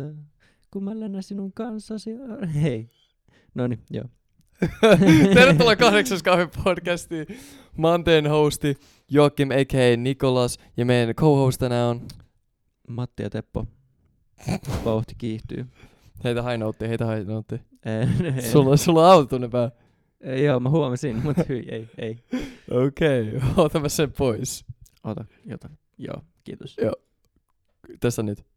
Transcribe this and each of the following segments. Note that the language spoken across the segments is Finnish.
elämästä, kun mä lennän sinun kanssasi. Hei. No niin, joo. Tervetuloa kahdeksas kahvi podcastiin. Mä oon teidän hosti Joakim a.k.a. Nikolas ja meidän co-host tänään on... Matti ja Teppo. Vauhti kiihtyy. Heitä hainoutti, heitä hainoutti. Sulla, sulla on autotunne pää. ei, joo, mä huomasin, mutta hyi, ei, ei. Okei, okay. ota mä sen pois. Ota, jota. Joo, kiitos. Joo. Tässä nyt.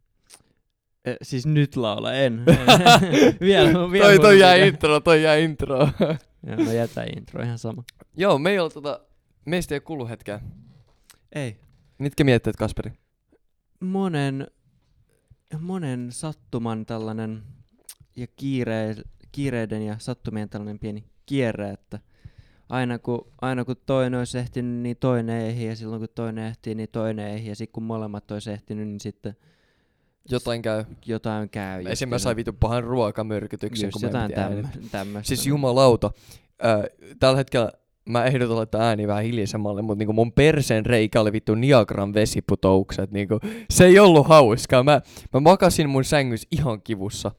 E, siis nyt laula, en. vielä, vielä toi, toi jää intro, toi jää intro. Joo, no jätä intro, ihan sama. Joo, me ei ole tota... Meistä ei kulu hetkeä. Ei. Mitkä mietteet, Kasperi? Monen, monen sattuman tällainen ja kiire, kiireiden ja sattumien tällainen pieni kierre, että aina kun, aina kun toinen olisi ehtinyt, niin toinen ehti, ja silloin kun toinen ehtii, niin toinen ehti, ja sitten kun molemmat olisi ehtinyt, niin sitten Jotain käy. jotain käy. just Esim. mä sain vitun pahan ruokamyrkytyksen, just kun jotain tämmöistä. Siis jumalauta. Tällä hetkellä mä ehdotan laittaa ääni vähän hiljaisemmalle, mutta niinku mun perseen reikä oli vittu Niagaran vesiputoukset. Niinku, se ei ollut hauskaa. Mä, mä makasin mun sängyssä ihan kivussa.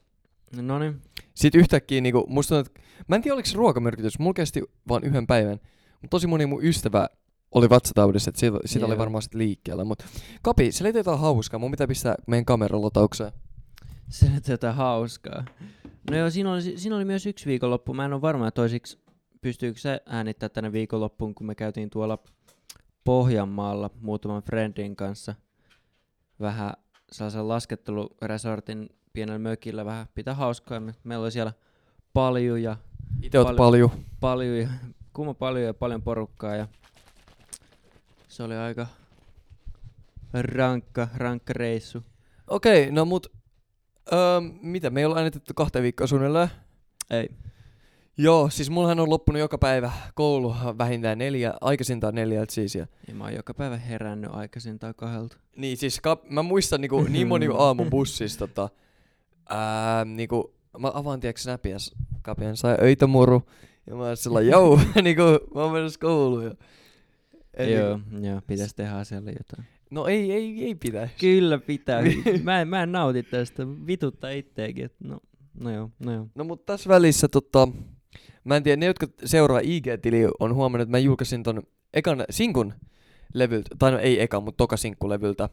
No niin, Sitten yhtäkkiä niinku, musta tuntuu, että, mä en tiedä oliko se ruokamyrkytys, mulla kesti vaan yhden päivän. Mutta tosi moni mun ystävä oli vatsataudissa, että siitä, siitä oli Joo. varmaan sit liikkeellä. Mut Kapi, se oli jotain hauskaa. Mun pitää pistää meidän kameralotaukseen. se nyt jotain hauskaa. No joo, siinä oli, siinä oli myös yksi viikonloppu. Mä en ole varma toisiksi, pystyykö se äänittää tänne viikonloppuun, kun me käytiin tuolla Pohjanmaalla muutaman friendin kanssa vähän sellaisen lasketteluresortin pienellä mökillä vähän pitää hauskaa. Me, meillä oli siellä paljon ja Itse Paljon. paljon. paljon ja kumma paljon ja paljon porukkaa ja se oli aika rankka, rankka reissu. Okei, no mut... Öö, mitä, me ei olla äänitetty kahteen viikkoon suunnilleen. Ei. Joo, siis mullahan on loppunut joka päivä koulu vähintään neljä, aikaisintaan neljältä siis. Ja, Ja mä oon joka päivä herännyt aikaisin tai kahdelta. niin siis kap, mä muistan niinku, niin moni aamu bussissa tota, ää, niinku, mä avaan tiedätkö Snapia, Kapien sai öitämuru. Ja mä oon sillä joo, niinku, mä oon menossa kouluun. Ja, Eli- Joo, joo, pitäis tehdä asialle jotain. No ei, ei, ei pitäisi. Kyllä pitää. mä, en, mä en nauti tästä. Vituttaa itteekin. No, no joo, no joo. No mutta tässä välissä tota, mä en tiedä, ne jotka seuraa IG-tili on huomannut, että mä julkaisin ton ekan sinkun levyltä, tai no ei eka, mutta toka sinkku levyltä,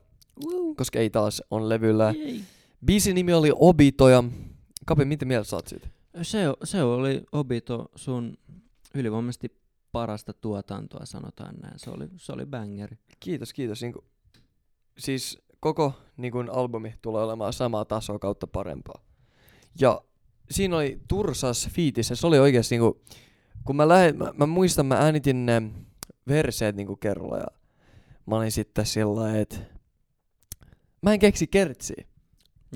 koska ei taas on levyllä. Biisin nimi oli Obito ja Kapi, mitä mieltä sä oot siitä? Se, se oli Obito sun ylivoimaisesti parasta tuotantoa, sanotaan näin. Se oli, se oli bangeri. Kiitos, kiitos. Niinku, siis koko niinku, albumi tulee olemaan samaa tasoa kautta parempaa. Ja siinä oli Tursas fiitissä, se oli oikeesti niinku, kun mä, lähe, mä, mä muistan, mä äänitin ne verseet niinku kerralla ja mä olin sitten sillä että mä en keksi kertsiä.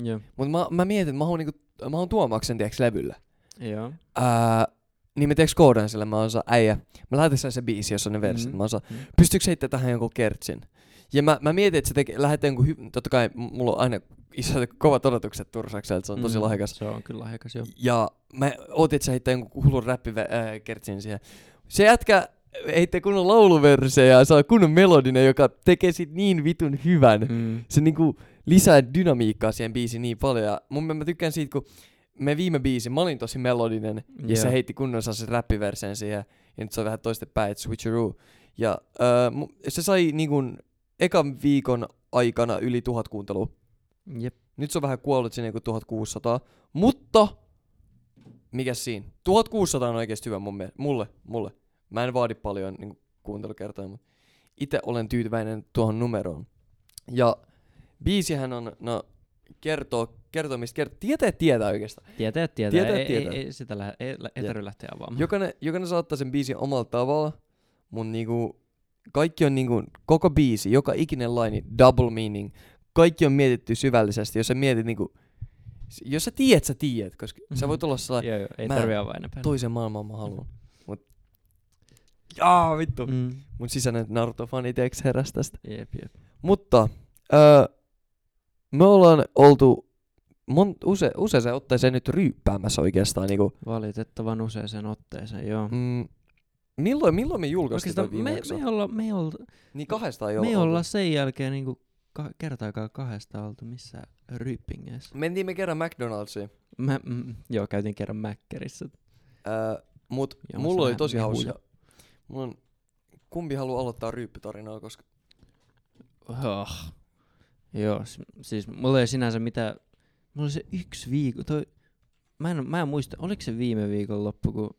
Joo. Mutta mä, mä mietin, että mä haluan, niinku, mä haluan tuomaksen, tiiäks, levyllä. Joo. Ää, niin mä teeks koodan sille, mä oon saa, äijä, mä laitan sen se biisi, jos on ne verset, Mhm. mä oon saa, Mhm. pystyykö heittää tähän jonkun kertsin? Ja mä, mä mietin, että se tekee, lähettää jonkun, hy- totta kai mulla on aina isot kovat odotukset Tursakselta, että se on tosi Mm, lahjakas. Se on kyllä lahjakas, joo. Ja mä ootin, että se heittää jonkun hullun räppikertsin siihen. Se jätkä heittää kunnon lauluversejä ja saa kunnon melodinen, joka tekee sit niin vitun hyvän. Mm. Se niinku lisää dynamiikkaa siihen biisiin niin paljon. Ja mun mielestä mä tykkään siitä, kun me viime biisi, mä olin tosi melodinen. Ja se heitti kunnon sen räppiverseen siihen. Ja nyt se on vähän toistepäin, että switcheroo. Ja öö, mu- se sai niinku ekan viikon aikana yli tuhat kuuntelua. Jep. Nyt se on vähän kuollut sinne kuin 1600. Mutta, mikä siinä? 1600 on oikeasti hyvä mun mielestä. Mulle, mulle. Mä en vaadi paljon niin kuuntelukertoja, mutta itse olen tyytyväinen tuohon numeroon. Ja biisihän on, no, kertoo, kertoo mistä kertoo. Tietää, tietää oikeastaan. Tietää, tietää. Tietää, ei, tietää. Ei, ei, sitä lähe, ei, ei tarvitse lähteä avaamaan. Jokainen, jokainen saattaa sen biisin omalla tavalla, mutta niinku, kaikki on niinku, koko biisi, joka ikinen laini, double meaning, kaikki on mietitty syvällisesti, jos sä mietit niinku, jos sä tiedät, sä tiedät, koska sä voit olla sellainen, Joo, joo, ei Mä- enempää. toisen maailman mä haluan. Mut, jaa vittu. Mm. Mun sisäinen Naruto-fani teeks heräs tästä. Jep, jep. Mutta, öö, me ollaan oltu mon, use, useaseen otteeseen nyt ryyppäämässä oikeastaan niinku, Valitettavan useaseen otteeseen, joo. mm, milloin, milloin me julkaistiin toi viime me, jakso? me, olla, me, olla, Niin kahdesta ei me olla. sen jälkeen niinku ka- kertaakaan kahdesta oltu missään ryyppingeissä. Mentiin me kerran McDonald'siin. Mä, mm, joo, käytin kerran Mäkkärissä. Öö, mut Jonossa mulla oli tosi hauska. Mulla on, kumpi haluaa aloittaa ryyppytarinaa, koska Oh. Joo, siis mulla ei sinänsä mitään, mulla oli se yksi viikko, toi, mä en, mä en muista, oliko se viime viikonloppu, kun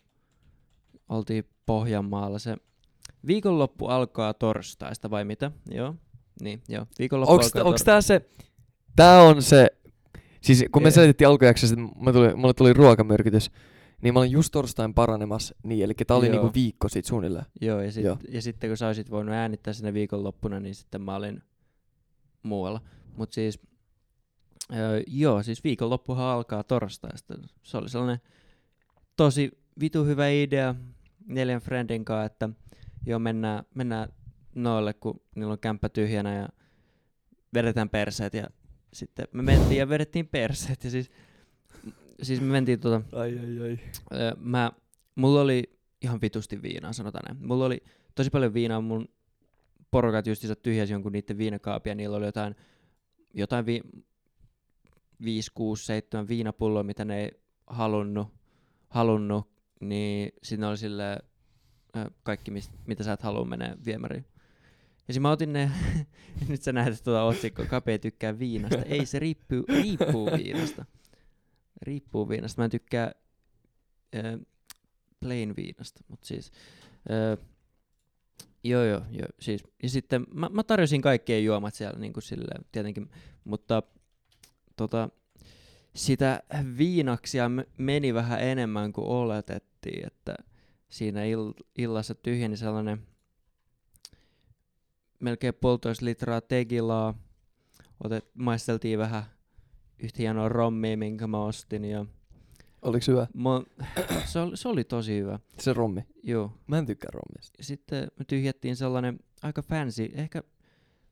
oltiin Pohjanmaalla, se viikonloppu alkaa torstaista vai mitä? Joo, niin, joo, viikonloppu onks, alkaa onks tää se, tää on se, siis kun me Ei. selitettiin alkujaksossa, että tuli, mulle tuli ruokamyrkytys, niin mä olin just torstain paranemassa, niin eli tää oli Joo. niinku viikko sit suunnilleen. Joo, ja, sit, Joo. ja sitten kun sä olisit voinut äänittää sinne viikonloppuna, niin sitten mä olin muualla. Mut siis, öö, joo, siis viikonloppuhan alkaa torstaista. Se oli sellainen tosi vitu hyvä idea neljän friendin kanssa, että joo, mennään, mennään noille, kun niillä on kämppä tyhjänä ja vedetään perseet ja sitten me mentiin ja vedettiin perseet ja siis, siis me mentiin tota, Ai ai ai. Öö, mä, mulla oli ihan vitusti viinaa, sanotaan näin. Mulla oli tosi paljon viinaa, mun porukat justiinsa tyhjäsi jonkun niiden viinakaapia, niillä oli jotain, jotain vi, 5, 6, 7 viinapulloa, mitä ne ei halunnut, halunnut niin siinä oli sille kaikki, mis, mitä sä et halua menee viemäriin. Ja mä otin ne, nyt sä näet tuota otsikkoa, Kape ei tykkää viinasta. Ei, se riippuu, riippuu viinasta. Riippuu viinasta. Mä en tykkää äh, plain viinasta, mutta siis äh, joo joo, joo siis, ja sitten mä, mä tarjosin kaikkien juomat siellä niin kuin silleen, tietenkin, mutta tota, sitä viinaksia me- meni vähän enemmän kuin oletettiin, että siinä ill- illassa tyhjeni sellainen melkein puolitoista litraa tegilaa, Otet, maisteltiin vähän yhtä hienoa rommia, minkä mä ostin, ja Oliks hyvä? Mo, se, oli, se oli tosi hyvä. Se rommi. Joo. Mä en tykkää rommista. Sitten me tyhjättiin sellainen aika fancy, ehkä,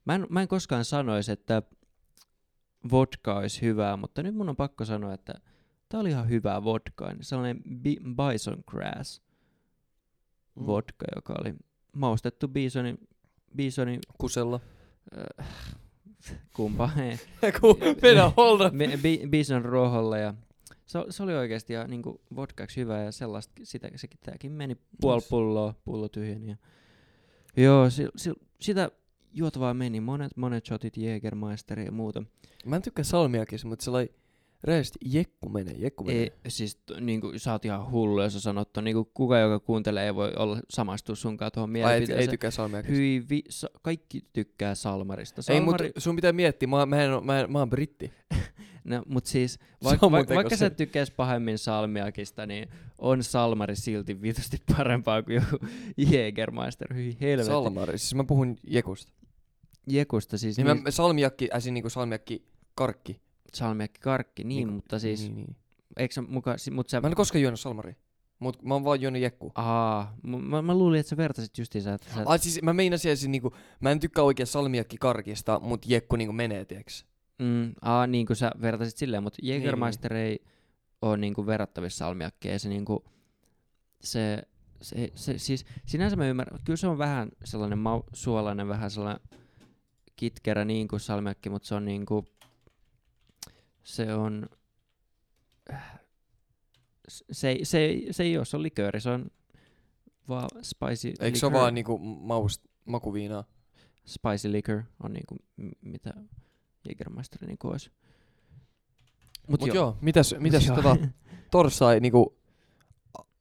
mä en, mä en koskaan sanoisi, että vodka olisi hyvää, mutta nyt mun on pakko sanoa, että tää oli ihan hyvää vodkaa. Niin sellainen bi- bison grass Mm. vodka, joka oli maustettu bisonin, bisonin Kusella. äh, kumpa, vedä holda. bi, bi, bison roholle ja se, se oli oikeasti ihan niin vodkaksi hyvä ja sellaista, sitä, sekin tämäkin meni puoli pulloa, pullo tyhjeni. Ja, joo, si, si, sitä juotavaa meni, monet, monet shotit Jägermeisteria ja muuta. Mä en tykkää salmiakista, mutta sellainen rehellisesti jekku menee, jekku menee. Ei, siis t- niinku, sä oot ihan hullu, jos sä sanot. Niinku, kuka, joka kuuntelee, ei voi olla samastua sunkaan tuohon Ai, et, mielipiteeseen. ei tykkää salmiakista. Hyi, vi, sa, kaikki tykkää Salmarista. Ei, Salmari, mutta sun pitää miettiä, mä, mä, en, oo- mä, en, mä oon britti. No, mut siis, Se vaik, on mun vaik, vaikka sä se. tykkäis pahemmin salmiakista, niin on Salmari silti vitusti parempaa kuin joku Jägermeister. Hyi helvetti. Salmari, siis mä puhun jekusta. Jekusta siis Niin niin, mä, salmiakki, äsin niinku salmiakki karkki. salmiakki karkki, niin, Niinku- mutta siis, Niin, niin. eikö sä muka, si, mut sä, Mä en koskaan juonut salmari. Mut mä oon vaan juonut jekku. aa, mä, mä luulin, että sä vertasit justiinsa, että sä, Ai siis mä meinasin siis niinku, mä en tykkää oikein salmiakki karkista, mut jekku niinku menee, tiiäks. Mm, aa, niin kuin sä vertasit silleen, mutta Niin, Jägermeister ei ole niinku verrattavissa salmiakkiin, ei se niinku, se, se, se, siis sinänsä mä ymmärrän, kyllä se on vähän sellainen mau, suolainen, vähän sellainen kitkerä niin kuin salmiakki, mutta se on niinku, se on, se, ei- se, ei- se ei ole, se on likööri, se on vaan spicy Eikö se oo liquor. vaan niinku maust, makuviinaa? spicy liquor on niinku, m- mitä Jägermeister niinku olisi. Mut, Mut joo. joo. mitäs, mitäs Joo. tota, torstai niinku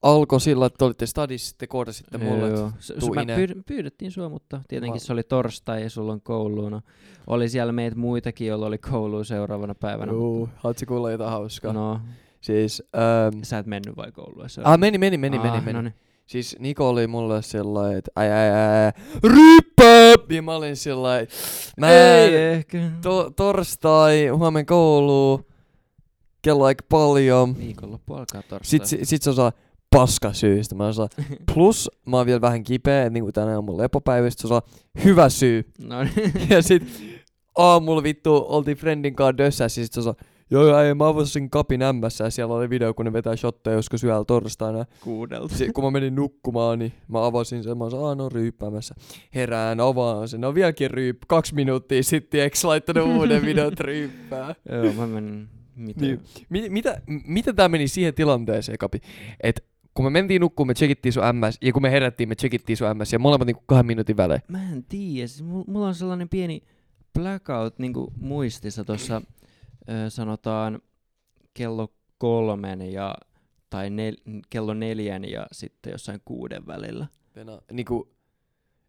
alkoi sillä, että te olitte stadissa, te koodasitte mulle. Joo, tuu mä pyyd, pyydettiin sua, mutta tietenkin Mä- se oli torstai ja sulla on koulu. No, oli siellä meitä muitakin, joilla oli koulu seuraavana päivänä. Joo, haluatko kuulla jotain hauskaa? mutta, no, Siis, ähm, sä et mennyt vai kouluun? Se ah, meni, meni, meni, Aa, meni, meni. noniin. Siis Niko oli mulle sellainen, että ai ai ai, ai ryppä! Ja mä olin sellainen, mä Ei ehkä. to, torstai, huomen koulu, kello aika paljon. Viikonloppu alkaa torstai. Sit, sit, sit se osaa paska syystä. Mä osaan, plus mä oon vielä vähän kipeä, et niinku tänään on mun lepopäivä, sit se osaa hyvä syy. no, niin. ja sit aamulla vittu oltiin friendin kanssa dössässä, sit se osaa joo, joo, ei, mä avasin kapin ämmässä ja siellä oli video, kun ne vetää shotteja joskus yöllä torstaina. Kuudelta. Si- kun mä menin nukkumaan, niin mä avasin sen, mä sanoin, no ryyppäämässä. Herään, avaan sen, no vieläkin ryypp, kaksi minuuttia sitten, eikö laittanut uuden videon ryyppää? Joo, mä menin... Mitä? Niin. Mi- mitä, mitä tää meni siihen tilanteeseen, Kapi? Et kun me mentiin nukkuun, me checkittiin sun MS, ja kun me herättiin, me checkittiin sun MS, ja molemmat niinku kahden minuutin välein. Mä en tiedä. Siis mul- mulla on sellainen pieni blackout niinku muistissa tuossa ö, sanotaan kello kolmen ja tai nel, kello neljän ja sitten jossain kuuden välillä. Venä, niinku,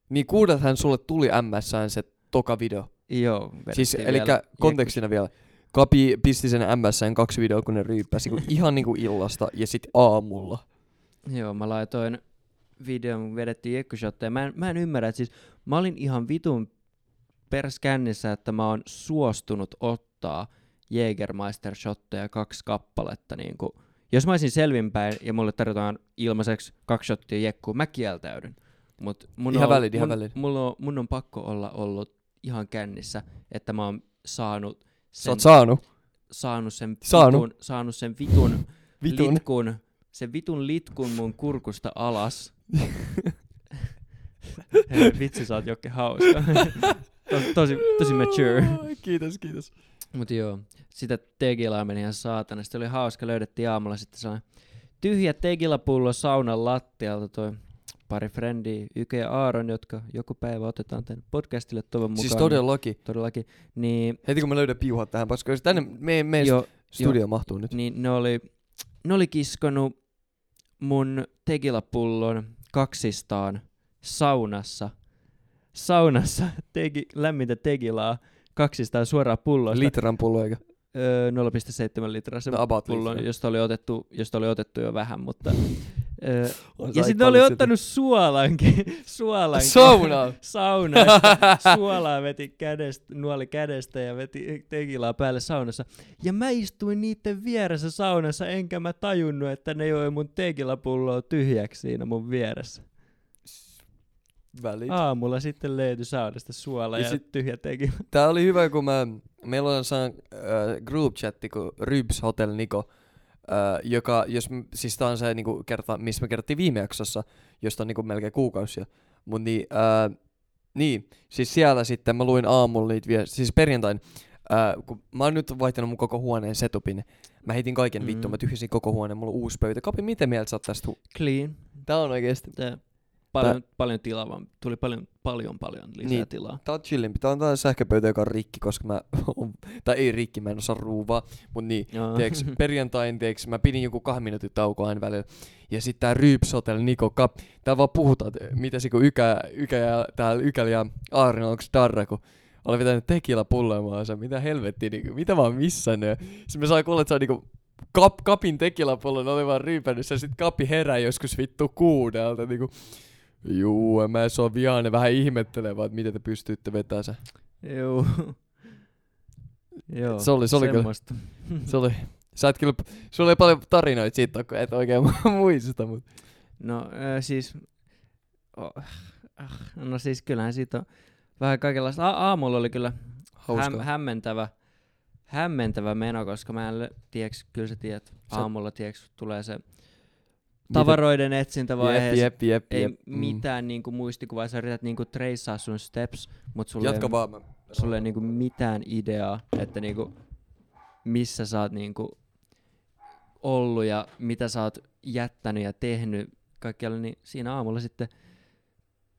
niin kuudeltahan sulle tuli MSään se toka video. Joo, Siis, eli kontekstina vielä. Kapi pisti sen MSään kaksi videoa, kun ne ryyppäsi niinku ihan niinku illasta ja sitten aamulla. Joo, mä laitoin videon, vedettiin jekkushotteja. Mä en, mä en ymmärrä, että siis mä olin ihan vitun perskännissä, että mä oon suostunut ottaa Jägermeister shotteja kaksi kappaletta. Niin kuin, jos mä olisin selvinpäin ja mulle tarjotaan ilmaiseksi kaksi shottia jekkua, mä kieltäydyn. Mut mun Ihan on, valid, ihan mun, valid. mun, on, mun on pakko olla ollut ihan kännissä, että mä oon saanut Sä sen, oot saanut. saanut sen, Saanut. Vitun, saanut sen vitun, Vitun. litkun, sen vitun litkun mun kurkusta alas. Hei, vitsi, sä oot Jokke hauska. tosi, tosi mature. kiitos, kiitos. Mut joo, sitä tegilaa meni ihan saatana. Sitten oli hauska, löydettiin aamulla sitten sellainen tyhjä tegilapullo saunan lattialta toi pari frendiä, Yke ja Aaron, jotka joku päivä otetaan tänne podcastille toivon mukaan. Siis todellakin. Todellakin. Niin, Heti kun mä löydän piuhat tähän, koska jos tänne meidän, meidän jo, studio mahtuu nyt. niin ne oli, ne oli kiskonut mun tegilapullon kaksistaan saunassa. Saunassa tegi, lämmintä tegilaa kaksistaan suoraan pullosta. Litran pullo eikä. öö, 0,7 litraa se No, pullo, litra. josta oli, otettu, josta oli otettu jo vähän, mutta... Öö, ja sitten oli ottanut suolankin. suolankin. Saunaan. Saunasta. Suolaa veti kädestä, nuoli kädestä ja veti tekilaa päälle saunassa. Ja mä istuin niiden vieressä saunassa, enkä mä tajunnut, että ne joi mun tekilapulloa tyhjäksi siinä mun vieressä. Välit. Aamulla sitten löytyi saunasta suola Ja ja, sit- tyhjä tekila. Tää oli hyvä, kun mä, meillä on saan äh, group chatti, kun Rybs Hotel Niko, äh, joka, jos, siis tää on se niinku, kerta, missä me kerrottiin viime jaksossa, josta on niinku melkein kuukausia. Mut niin, äh, niin, siis siellä sitten mä luin aamulla niitä vielä, siis perjantain, äh, kun mä oon nyt vaihtanut mun koko huoneen setupin, mä heitin kaiken mm. vittu, mä tyhjäsin koko huoneen, mulla on uusi pöytä. Kapi, miten mieltä sä oot tästä? Hu- Clean. Tää on oikeesti, Tää paljon, paljon tilaa, vaan tuli paljon, paljon, paljon lisää Niin. tilaa. tää on chillimpi. Tää on tää sähköpöytä, joka on rikki, koska mä, tai ei rikki, mä en osaa ruuvaa, mut niin, tiiäks, perjantain, tiiäks, mä pidin joku kahden minuutin taukoa aina välillä. Ja sitten tää Ryyps Hotel Niko Kap, tää vaan puhutaan, mitä se kun Ykä, Ykä ja täällä Ykäli ja Aarin, onks Darra, kun oli vetänyt tekila pullomaansa, mitä helvettiä, niinku, mitä mä oon missannut. Sitten me saa kuulla, että se on niinku kap, kapin tekilapullon oli vaan ryypännyt sen, sit kapi herää joskus vittu kuudelta, niinku. Juu, en mä edes oo vihainen, vähän ihmettelee vaan, että miten te pystyitte vetämään sen. Joo. Joo, Se oli- se oli kyllä- semmoista. Se oli, sä et kyllä, sulla oli paljon tarinoita siitä, kun et oikein muista, mutta No äh, siis, oh, ah, no siis kyllähän siitä on vähän kaikenlaista. A- aamulla oli kyllä hauskaa. häm- hämmentävä, hämmentävä meno, koska mä en tiedäks, kyllä sä tiedät, aamulla tiedäks, tulee se tavaroiden etsintävaiheessa. Jep, jep, jep, Ei jep. mitään niinku muistikuvaa, sä yrität niinku treissaa sun steps, mut sulle Jatka ei, vaan. Mä. sulle ei niinku mitään ideaa, että niinku missä sä oot niinku ollut ja mitä sä oot jättänyt ja tehnyt kaikkialla, niin siinä aamulla sitten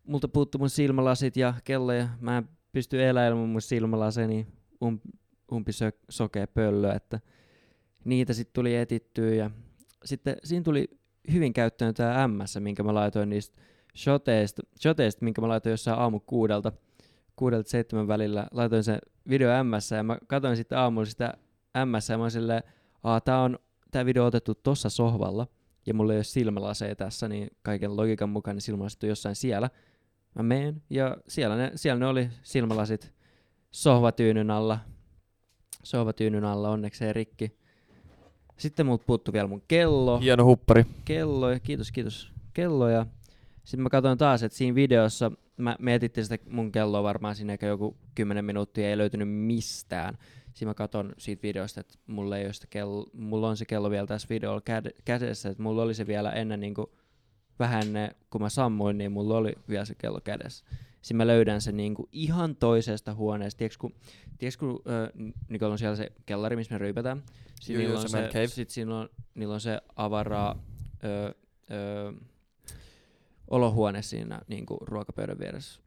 multa puuttu mun silmälasit ja kello ja mä en pysty eläilemään mun silmälaseni um, umpi sö, sokea pöllö, että niitä sitten tuli etittyä ja sitten siinä tuli hyvin käyttöön tää MS, minkä mä laitoin niistä shoteista, shoteista minkä mä laitoin jossain aamu kuudelta, kuudelta seitsemän välillä, laitoin sen video MS ja mä katsoin sitten aamulla sitä MS ja mä olin silleen, tää on tää video otettu tossa sohvalla ja mulla ei ole silmälaseja tässä, niin kaiken logiikan mukaan ne silmälasit on jossain siellä. Mä meen ja siellä ne, siellä ne oli silmälasit sohvatyynyn alla. Sohvatyynyn alla onneksi ei rikki. Sitten multa puuttu vielä mun kello Hieno huppari. kello, ja kiitos, kiitos, kello, ja sitten mä katsoin taas, että siinä videossa, mä, me etittiin sitä mun kelloa varmaan siinä ehkä joku 10 minuuttia, ei löytynyt mistään. Siinä mä katon siitä videosta, että mulla, ei ole sitä kello, mulla on se kello vielä tässä videolla käd- kädessä, että mulla oli se vielä ennen niin kuin vähän ennen, kun mä sammuin, niin mulla oli vielä se kello kädessä. Sitten mä löydän sen niin kuin ihan toisesta huoneesta. Tiedätkö, kun, tiedätkö, kun äh, Nikolla on siellä se kellari, missä me ryypätään. Joo, Sitten joo, niillä, on se cave. sit on, niillä on se avara ö, ö, olohuone siinä niin kuin ruokapöydän vieressä.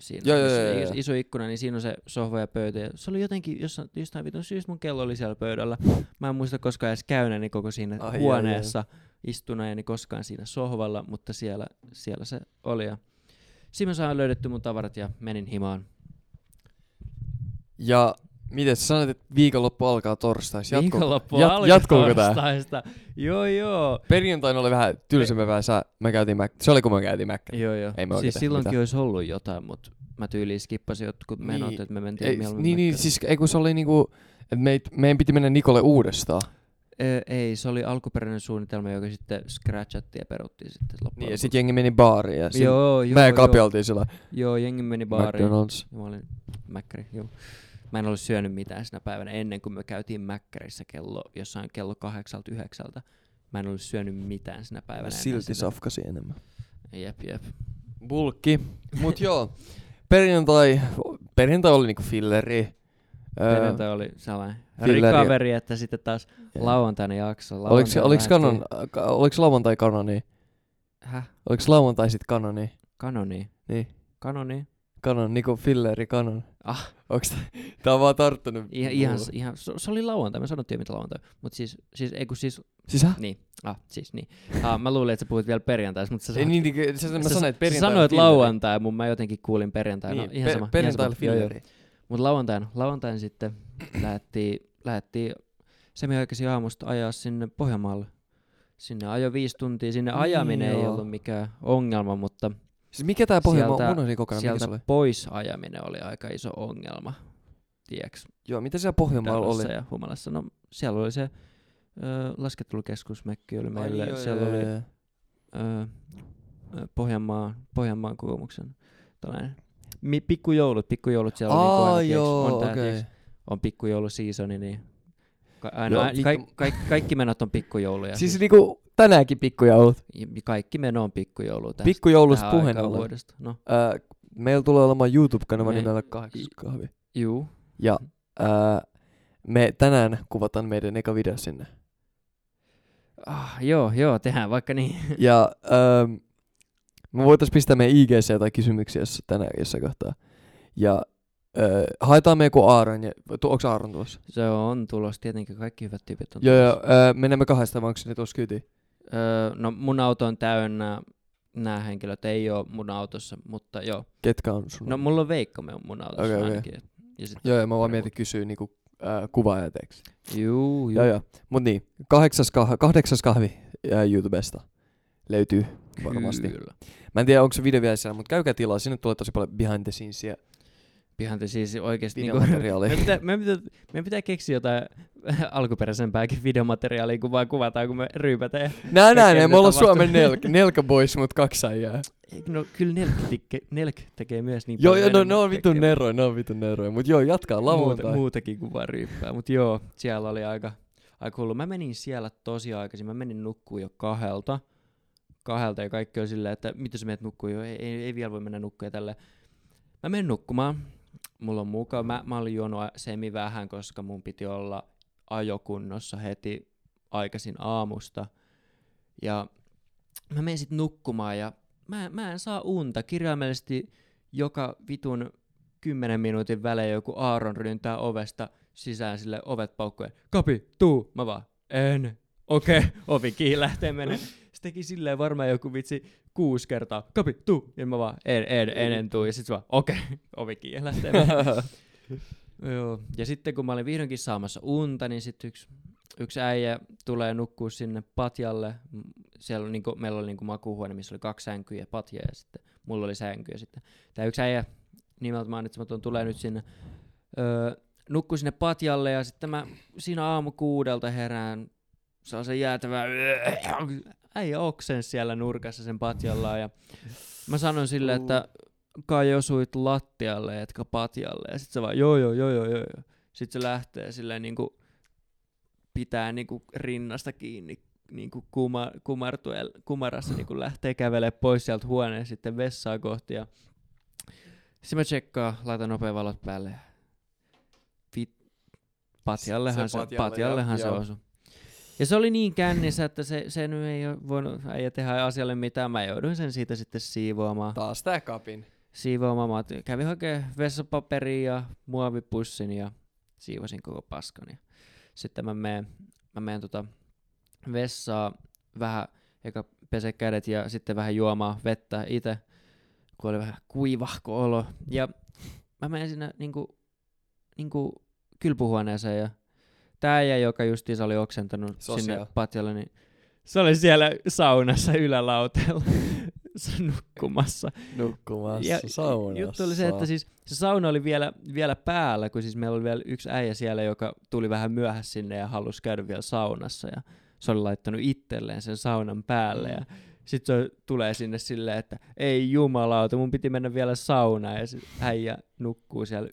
Siinä Joo, joo, joo, joo, iso, joo. iso ikkuna, niin siinä on se sohva ja pöytä. Ja se oli jotenkin, jossain, jostain vitun syystä mun kello oli siellä pöydällä. Mä en muista koskaan edes käyneeni koko siinä Ai, huoneessa istuneeni koskaan siinä sohvalla, mutta siellä, siellä se oli. Ja siinä mä saan löydetty mun tavarat ja menin himaan. Ja miten sä sanoit, että viikonloppu alkaa torstaisin? Jatko, Viikonloppu jat- alkoi jatkuuko tää? torstaista. Joo, joo. Perjantaina oli vähän tylsemmä vähän. Sä, me käytiin Mac- se oli kun me käytiin Mac. Joo, joo. Ei me siis tehty silloinkin mitään. olisi ollut jotain, mutta mä tyyliin skippasin jotkut menot, Niin. että me mentiin Ei, mieluummin niin, niin, siis ei kun se oli niinku, että meidän piti mennä Nikolle uudestaan. Ei, se oli alkuperäinen suunnitelma, joka sitten scratchattiin ja peruttiin sitten loppujen Niin, ja lopuksi. sit jengi meni baariin ja Joo, joo, mä ja. Kapi oltiin sillä Joo, jengi meni baariin. McDonald's. Mä olin mäkkäri, joo. Mä en ollut syönyt mitään sinä päivänä ennen kuin me käytiin mäkkärissä kello, jossain kello kahdeksalta yhdeksältä. Mä en ollut syönyt mitään sinä päivänä. Silti sitä. safkasi enemmän. Jep, jep. Bulkki. Mut joo, perjantai, perjantai oli niinku filleri. Perjantai oli sellainen recovery, että sitten taas lauantaina jakso. Oliko, oliko, kanon, oliko lauantai kanoni? Häh? Oliko lauantai sit kanoni? Kanoni? Niin. Kanoni? Kanon, niinku filleri kanon. Ah. Onks tää, tää on vaan tarttunut. Ihan, ihan, ihan se, se oli lauantai, me sanottiin mitä lauantai. Mut siis, siis ei kun siis, Siis hä? niin, ah, siis niin. Ah, mä luulin, että sä puhuit vielä perjantaista, mutta sä, Ei sanoit- niin, niin sä, mä sä, sanoin, että sä perjantai sanoit filleri. lauantai, mun mä jotenkin kuulin perjantai. Niin, no, ihan per- sama. perjantai ihan sama. Joo, joo. Mutta lauantaina, lauantaina sitten lähdettiin, lähdettiin semiaikaisin aamusta ajaa sinne Pohjanmaalle. Sinne ajo viisi tuntia. Sinne Niin ajaminen ei joo. ollut mikään ongelma, mutta Siis mikä tää Pohjanmaa, Sieltä- mun kokonaan, mikä se sieltä oli? pois ajaminen oli aika iso ongelma. Tiedätkö? Joo, mitä siellä Pohjanmaalla oli? Ja Humalassa. No siellä oli se ö, laskettelukeskusmekki oli meille. Ai, joo, siellä joo, oli joo, ö, Pohjanmaan, Pohjanmaan kokoomuksen tällainen mi, pikkujoulut, pikkujoulut siellä on, niin Aa, tiiäks, joo, on, tää, tiiäks, on pikkujouluseasoni, niin ka- aina, Joo, a, vittu. kaik, kaik, kaikki menot on pikkujouluja. Siis niinku tänäänkin pikkujoulut. kaikki meno on pikkujoulu tästä Pikkujoulusta puheen ollen. No, Ää, meillä tulee olemaan YouTube-kanava Me- nimellä Kahdeksas kahvi. juu. Ja ää, me tänään kuvataan meidän eka video sinne. Ah, joo, joo, tehdään vaikka niin. Ja ähm, me voitais pistää meidän IGC jotain kysymyksiä jos tänään jossain kohtaa. Ja äh, haetaan me joku Aaron. Ja, tu, onks Aaron tuossa? Se on tulos, tietenkin kaikki hyvät tyypit on Joo, tulossa. joo. Äh, menemme kahdesta, vai onko ne tuossa kyytiin? Öö, no mun auto on täynnä, nämä henkilöt ei ole mun autossa, mutta joo. Ketkä on sun? No mulla on Veikko me on mun autossa okei. ainakin. Ja sit, joo, joo, mä vaan mietin kysyä niinku äh, kuvaaja teeksi. juu, juu. Joo, joo. Mut niin, kahdeksas, kah- kahdeksas kahvi äh, YouTubesta löytyy varmasti. Kyllä. Mä en tiedä, onko se video vielä siellä, mutta käykää tilaa. Sinne tulee tosi paljon behind the scenesia te siis oikeesti niinku, videomateriaalia. meidän, pitää, meidän, pitää, meidän pitää keksiä jotain alkuperäisempääkin videomateriaalia, kun vaan kuvataan, kun me ryypätään. ja- Nää näin, me ollaan Suomen nelk, nelkä boys, mut kaksi. Eikö No kyllä Nelk, teke, Nelk tekee myös niin Joo, paljon joo, no, ne on vitun neroja, ne on vitun neroja. Mut joo, jatkaa muuta, lauantai. muutakin kuin vaan ryyppää. Mutta joo, siellä oli aika, aika hullu. Mä menin siellä tosi aikaisin. Mä menin nukkuun jo kahdelta. Kahdelta ja kaikki on silleen, että mitä sä menet nukkuun jo? Ei, ei, ei vielä voi mennä nukkuun ja tälleen. Mä menen nukkumaan. Mulla on mukava. Mä, mä olin juonut semi vähän, koska mun piti olla ajokunnossa heti aikaisin aamusta. Ja mä menen sit nukkumaan ja mä, mä en saa unta. Kirjaimellisesti joka vitun 10 minuutin välein joku Aaron ryntää ovesta sisään sille ovet paukkujen. Kapi, tuu! Mä vaan, en. Okei, okay. ovi kiinni lähtee menee. Se teki silleen varmaan joku vitsi kuusi kertaa. Kapi, tuu! Ja mä vaan, en, en, en, en tuu. Ja sit se vaan, okei, okay. ovi kiinni lähtee menee. Joo. Ja sitten kun mä olin vihdoinkin saamassa unta, niin sitten yksi, yksi äijä tulee nukkua sinne patjalle. Siellä on niinku, meillä oli niinku makuuhuone, missä oli kaksi sänkyä ja patja ja sitten mulla oli sänky. Ja sitten tämä yksi äijä nimeltä mainitsematon tulee nyt sinne öö, nukkuu sinne patjalle ja sitten mä siinä aamu kuudelta herään. Se on se jäätävä äijä oksen siellä nurkassa sen patjalla ja mä sanon sille, että kai osuit lattialle etkä patjalle ja sitten se vaan joo joo joo joo joo. Sitten se lähtee silleen niinku pitää niinku rinnasta kiinni niinku kuma, kumartuel, kumarassa niinku lähtee kävelee pois sieltä huoneen sitten vessaa kohti ja sitten mä tsekkaan, laitan nopea valot päälle ja vit, patjallehan Se se, patjalle, patjallehan se joo. osui. Ja se oli niin kännissä, että se, se nyt ei ole voinut äijä tehdä asialle mitään. Mä jouduin sen siitä sitten siivoamaan. Taas tää kapin. siivoamaan. Mä kävin hakemaan vessapaperia ja muovipussin ja siivosin koko paskan. Ja sitten mä menen, mä menen tota vessaa vähän, eka pese kädet ja sitten vähän juomaan vettä itse, kun oli vähän kuivahko olo. Ja mä menen sinne niinku, niinku kylpyhuoneeseen ja tää äijä, joka justiinsa oli oksentanut Sosiaal. sinne patjalle, niin se oli siellä saunassa ylälauteella nukkumassa. Nukkumassa Ja saunassa. Juttu oli se, että siis se sauna oli vielä, vielä päällä, kun siis meillä oli vielä yksi äijä siellä, joka tuli vähän myöhässä sinne ja halusi käydä vielä saunassa. Ja se oli laittanut itselleen sen saunan päälle. Ja sitten se tulee sinne silleen, että ei jumalauta, mun piti mennä vielä saunaan. Ja se äijä nukkuu siellä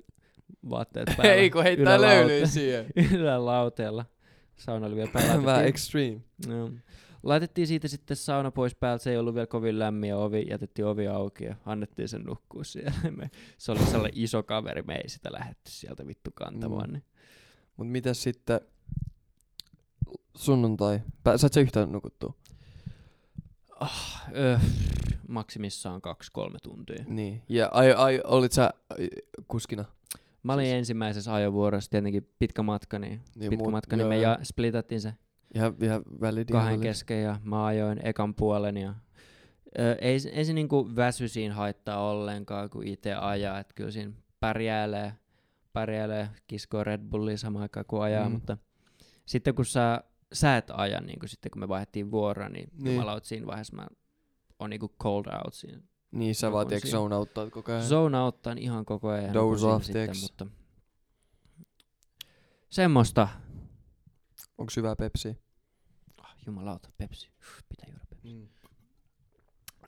vaatteet päällä. Ei kun heittää löylyä siihen. Ylälauteella. Sauna oli vielä päällä. Vähän extreme. No. Laitettiin siitä sitten sauna pois päältä, se ei ollut vielä kovin lämmin ja ovi, jätettiin ovi auki ja annettiin sen nukkua siellä. Me, se oli sellainen iso kaveri, me ei sitä lähetty sieltä vittu kantamaan. Mm. Niin. Mut mitäs sitten sunnuntai? Pä- Saat sä yhtään nukuttua? Ah, öh, maksimissaan kaksi-kolme tuntia. Niin. Ja ai, ai, olit sä ai, kuskina? Mä olin Siis- ensimmäisessä ajovuorossa tietenkin pitkä matka, niin, Niin pitkä mut- matka, niin joo, me joo. ja splitattiin se Ihan, ihan kahden validi. kesken ja mä ajoin ekan puolen ja ö, ei, ei se niinku väsy siinä haittaa ollenkaan, kun itse ajaa, että kyllä siinä pärjäilee, pärjäilee kiskoo Red Bullia samaan aikaan kuin ajaa, Mm. mutta sitten kun sä, sä et aja, niin kun sitten kun me vaihdettiin vuoroa, niin, Niin. niin. jumalaut siinä vaiheessa mä on niinku cold out siinä. Niin sä vaan tiedätkö zone outtaa koko ajan. Zone outtaan ihan koko ajan. ja Doze off, sitten, mutta semmoista. Onko hyvää Pepsi? Ah, jumalauta, Pepsi. Pitää juoda Pepsi. Mm.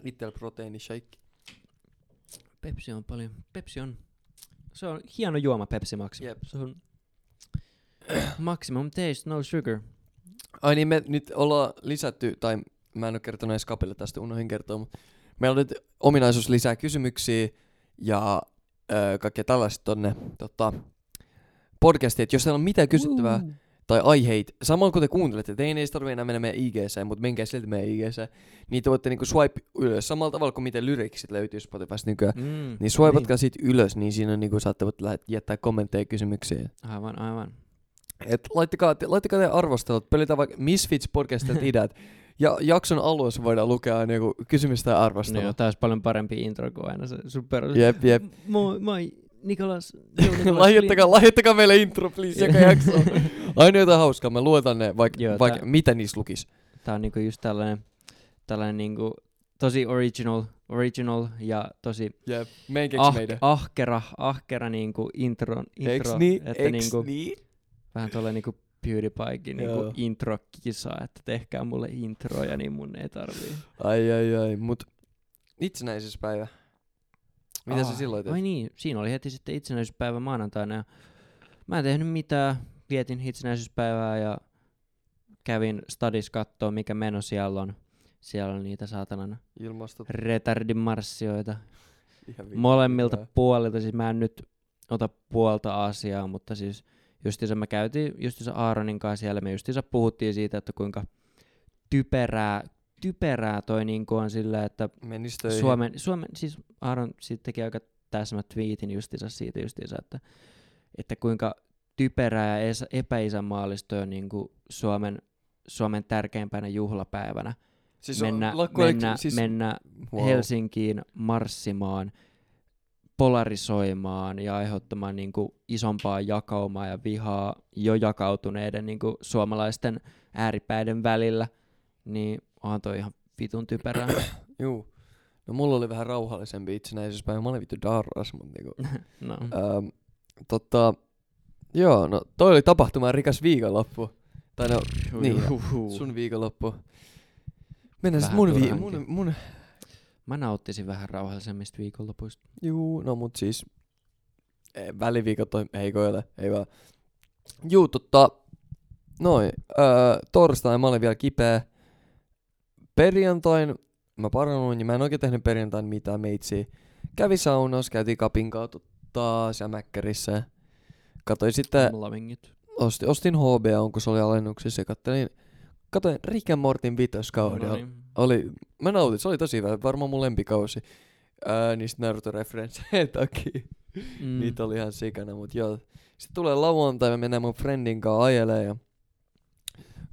Little proteiini shake. Pepsi on paljon. Pepsi on, se on hieno juoma Pepsi Max. Jep. Se on maximum taste, no sugar. Ai niin, me nyt ollaan lisätty, tai mä en ole kertonut edes kapille tästä, unohdin kertoa, mutta meillä on nyt ominaisuus lisää kysymyksiä ja öö, kaikkea tällaista tonne tota, podcastiin, että jos teillä on mitään kysyttävää Woo. tai aiheita, samalla kun te kuuntelette, että ei tarvitse enää mennä meidän IGC, mutta menkää silti meidän IGC, niin te voitte niinku swipe ylös, samalla tavalla kuin miten lyriksit löytyy Spotifysta nykyään. Mm. Niin swipatkaa siitä ylös, niin siinä on niinku saatte voitte jättää kommentteja ja kysymyksiä. Aivan, aivan. Et laittakaa, laittakaa te arvostelut, pölytään vaikka Misfits podcastit ideat. Ja jakson alussa voidaan lukea aina joku kysymys tai No arvostelu. joo, tää olisi paljon parempi intro kuin aina se sun perus. Jep, jep. Moi, moi, Nikolas. Joo, Nikolas lahjoittakaa, lahjoittakaa meille intro, please, joka jakso. Aina jotain hauskaa, mä luetan ne, vaikka Joo, vaik, tää- mitä niissä lukis. Tää on niinku just tällainen, tällainen niinku tosi original, original ja tosi keksi ah, meidän. ahkera, ahkera niinku intro, intro Eiks niin? että Eiks niinku, niin? vähän tuolla niinku PewDiePiekin niinku Joo. intro-kisa, että tehkää mulle introja, niin mun ei tarvii. Ai ai ai, mut itsenäisyyspäivä. Mitä Aa, sä silloin teet? Ai niin, siinä oli heti sitten itsenäisyyspäivä maanantaina. Ja mä en tehnyt mitään, vietin itsenäisyyspäivää ja kävin stadis kattoo, mikä meno siellä on. Siellä on niitä saatanan Ilmastot retardimarssioita molemmilta puolilta. Siis mä en nyt ota puolta asiaa, mutta siis justiinsa me käytiin justiinsa Aaronin kanssa siellä, me justiinsa puhuttiin siitä, että kuinka typerää, typerää toi niinku on sillä, että. Suomen, Suomen, siis Aaron siitä teki aika täsmät tweetin justiinsa siitä justiinsa, että, että kuinka typerää ja epäisänmaallista on niin Suomen, Suomen tärkeimpänä juhlapäivänä siis on mennä, lakko- mennä, siis, mennä wow. Helsinkiin marssimaan, polarisoimaan ja aiheuttamaan niin kuin isompaa jakaumaa ja vihaa jo jakautuneiden niin kuin suomalaisten ääripäiden välillä, niin onhan toi ihan vitun typerää. Juu. No mulla oli vähän rauhallisempi itsenäisyyspäivä. Mä olin vittu darras, mut niinku. no. ähm, totta, joo, no toi oli tapahtuma rikas viikonloppu. Tai no, niin, sun viikonloppu. Mennään sit Vähän mun, vi- mun, mun, Mä nauttisin vähän rauhallisemmista viikonlopuista. juu, no mut siis, eh, väliviikot on, eikö ole, ei vaan. Juu, totta. Noin. Öö, torstai mä olin vielä kipeä. Perjantain mä parannuin ja mä en oikein tehnyt perjantain mitään meitsi. Kävi saunassa, käytiin kapin kautta taas ja mäkkärissä. Katoin sitten, Lavingit. ostin, ostin HBO, kun se oli alennuksessa ja kattelin, katoin Rick and Mortin vitoskauden. No niin. Oli, mä nautin, se oli tosi hyvä, varmaan mun lempikausi. Ää, niistä Naruto-referenssejä takia. Mm. Niitä oli ihan sikana, mut joo. Sitten tulee lauantai, me mennään mun friendin kanssa ajelee ja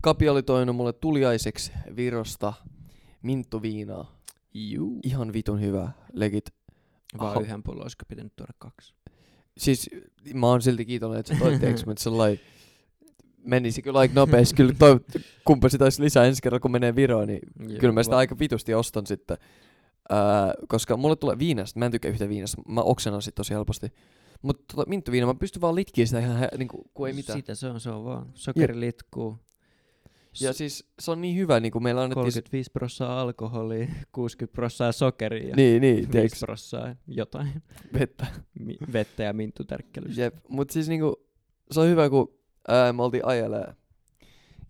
Kapi oli toinut mulle tuliaiseksi Virosta minttuviinaa. Juu. Ihan vitun hyvä, legit. Vaan Aha. yhden pullon, olisiko pitänyt tuoda kaksi? Siis mä oon silti kiitollinen, että sä toit mutta sellainen menisi kyllä aika nopeasti. Kyllä toi, kumpa sitä olisi lisää ensi kerralla, kun menee Viroon, niin Joo, kyllä mä sitä aika vitusti ostan sitten. Ää, koska mulle tulee viinasta, mä en tykkää yhtä viinasta, mä oksenan sit tosi helposti. Mutta tota, minttuviina, mä pystyn vaan litkiä sitä ihan, hä- niinku, kun ei mitään. Sitä se on, se on vaan. Sokeri litkuu. Ja siis se on niin hyvä, niin kuin meillä annettiin... 35 prossaa alkoholia, 60 prossaa sokeria ja Niin, niin, 5 tiedätkö, prossaa jotain vettä. mi- vettä ja minttutärkkelystä. Jep, mut siis niinku, se on hyvä, kun ää, me oltiin ajelee.